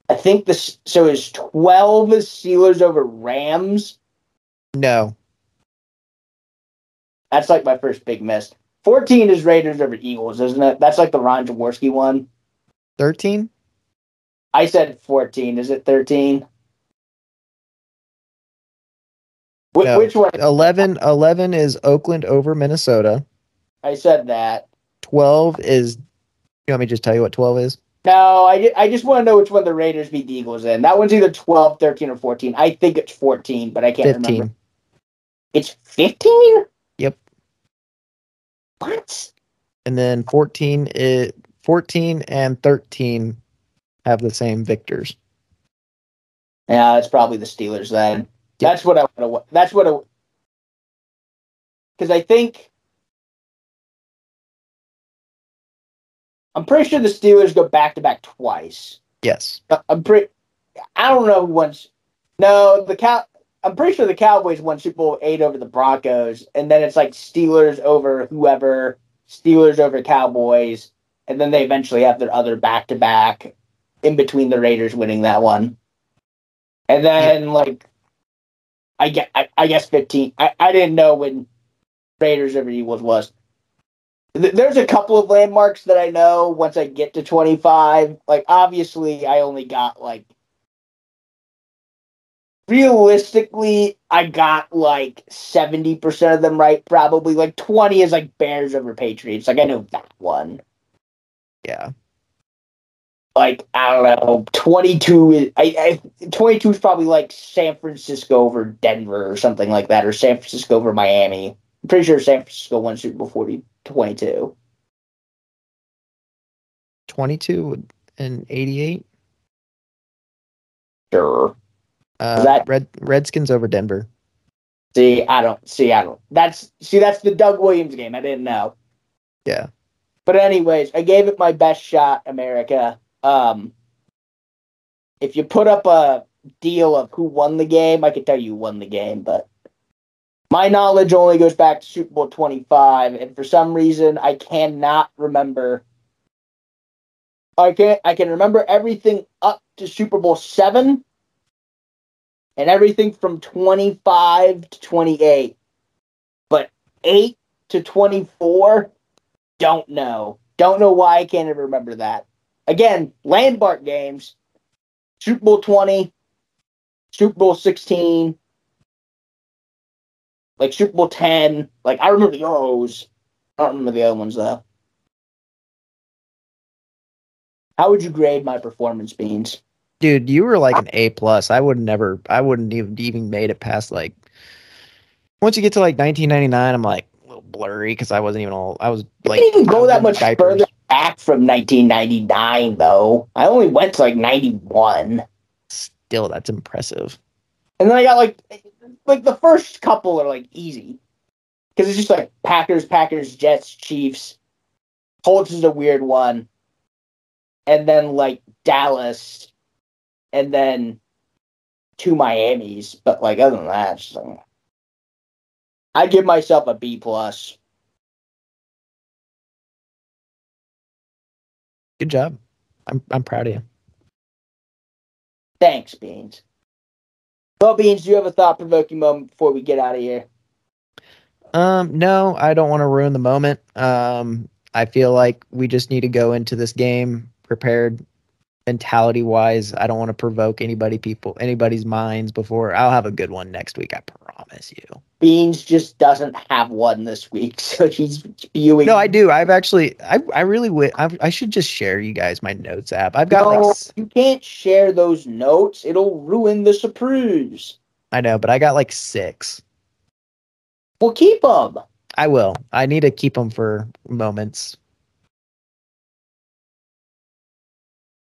I think this so is twelve is Steelers over Rams. No. That's like my first big miss. Fourteen is Raiders over Eagles, isn't it? That's like the Ron Jaworski one. 13? I said fourteen. Is it thirteen? Wh- No. Which one? 11 11 is Oakland over Minnesota. I said that. 12 is You want me to just tell you what 12 is? No, I, I just want to know which one the Raiders beat the Eagles in. That one's either 12, 13, or 14. I think it's 14, but I can't 15. remember. It's 15? Yep. What? And then 14 is 14 and 13 have the same victors. Yeah, it's probably the Steelers then. Yep. That's what I want to. That's what I. Because I think. I'm pretty sure the Steelers go back to back twice. Yes. I'm pretty. I don't know once. No, the cow. I'm pretty sure the Cowboys won Super Bowl eight over the Broncos, and then it's like Steelers over whoever, Steelers over Cowboys, and then they eventually have their other back to back, in between the Raiders winning that one, and then like, I get. I, I guess fifteen. I, I didn't know when Raiders over Eagles was. Th- There's a couple of landmarks that I know once I get to 25. Like, obviously, I only got like. Realistically, I got like 70% of them right, probably. Like, 20 is like Bears over Patriots. Like, I know that one. Yeah. Like, I don't know. 22 is. I, I 22 is probably like San Francisco over Denver or something like that, or San Francisco over Miami. I'm pretty sure San Francisco won Super Bowl 40, 22. 22 and 88. Sure. Uh, That- Red Redskins over Denver. See, I don't see. I don't. That's see. That's the Doug Williams game. I didn't know. Yeah. But anyways, I gave it my best shot, America. Um, if you put up a deal of who won the game, I could tell you who won the game. But my knowledge only goes back to Super Bowl twenty five, and for some reason, I cannot remember. I can I can remember everything up to Super Bowl seven, and everything from twenty five to twenty eight, but eight to twenty four don't know. Don't know why I can't ever remember that. Again, landmark games. Super Bowl 20, Super Bowl 16, like Super Bowl 10. Like, I remember the those. I don't remember the other ones, though. How would you grade my performance, Beans? Dude, you were like an A plus. I would never I wouldn't even even made it past like once you get to like 1999, I'm like a little blurry because I wasn't even all I was like didn't even go that much diapers. further back from 1999, though. I only went to like 91. Still, that's impressive. And then I got like like the first couple are like easy. Because it's just like Packers, Packers, Jets, Chiefs. Colts is a weird one. And then like Dallas. And then two Miamis. But like other than that, just like I give myself a B plus. Good job. I'm I'm proud of you. Thanks, Beans. Well, Beans, do you have a thought provoking moment before we get out of here? Um, no, I don't want to ruin the moment. Um, I feel like we just need to go into this game prepared mentality wise. I don't want to provoke anybody people anybody's minds before I'll have a good one next week, I promise you. Beans just doesn't have one this week, so he's spewing. No, I do. I've actually I I really would I, I should just share you guys my notes app. I've got no, like you can't share those notes. It'll ruin the surprise. I know, but I got like 6. Well, keep them. I will. I need to keep them for moments.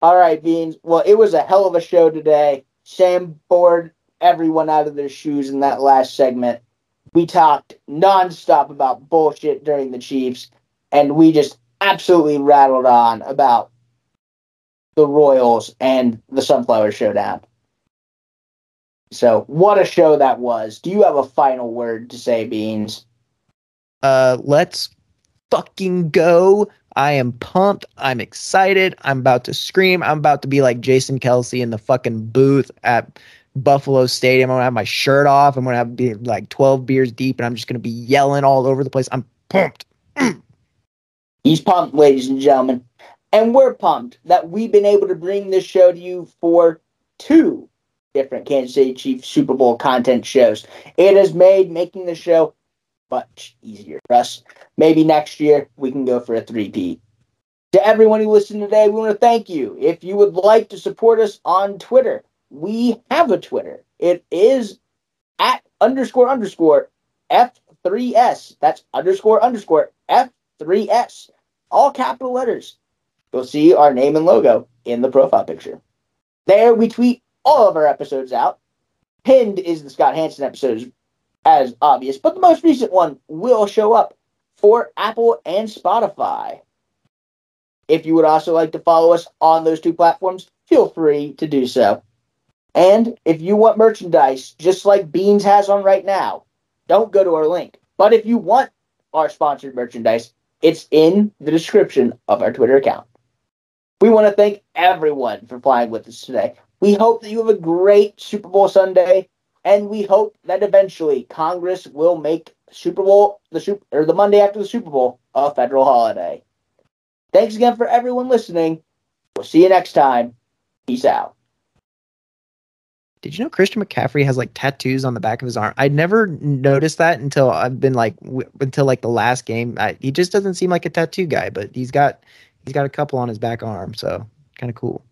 All right, Beans. Well, it was a hell of a show today. Sam bored everyone out of their shoes in that last segment. We talked nonstop about bullshit during the Chiefs, and we just absolutely rattled on about the Royals and the Sunflower Showdown. So, what a show that was. Do you have a final word to say, Beans? Uh let's fucking go. I am pumped. I'm excited. I'm about to scream. I'm about to be like Jason Kelce in the fucking booth at Buffalo Stadium. I'm gonna have my shirt off. I'm gonna have be like 12 beers deep, and I'm just gonna be yelling all over the place. I'm pumped. He's pumped, ladies and gentlemen. And we're pumped that we've been able to bring this show to you for two different Kansas City Chiefs Super Bowl content shows. It has made making the show much easier for us. Maybe next year we can go for a 3P. To everyone who listened today, we want to thank you. If you would like to support us on Twitter, we have a Twitter. It is at underscore underscore F3S. That's underscore underscore F3S. All capital letters. You'll see our name and logo in the profile picture. There we tweet all of our episodes out. Pinned is the Scott Hanson episodes, as obvious, but the most recent one will show up for Apple and Spotify. If you would also like to follow us on those two platforms, feel free to do so. And if you want merchandise, just like Beans has on right now, don't go to our link. But if you want our sponsored merchandise, it's in the description of our Twitter account. We want to thank everyone for flying with us today. We hope that you have a great Super Bowl Sunday, and we hope that eventually Congress will make Super Bowl the super or the Monday after the Super Bowl a federal holiday. Thanks again for everyone listening. We'll see you next time. Peace out. Did you know Christian McCaffrey has like tattoos on the back of his arm? I never noticed that until I've been like w- until like the last game. I, he just doesn't seem like a tattoo guy, but he's got he's got a couple on his back arm, so kind of cool.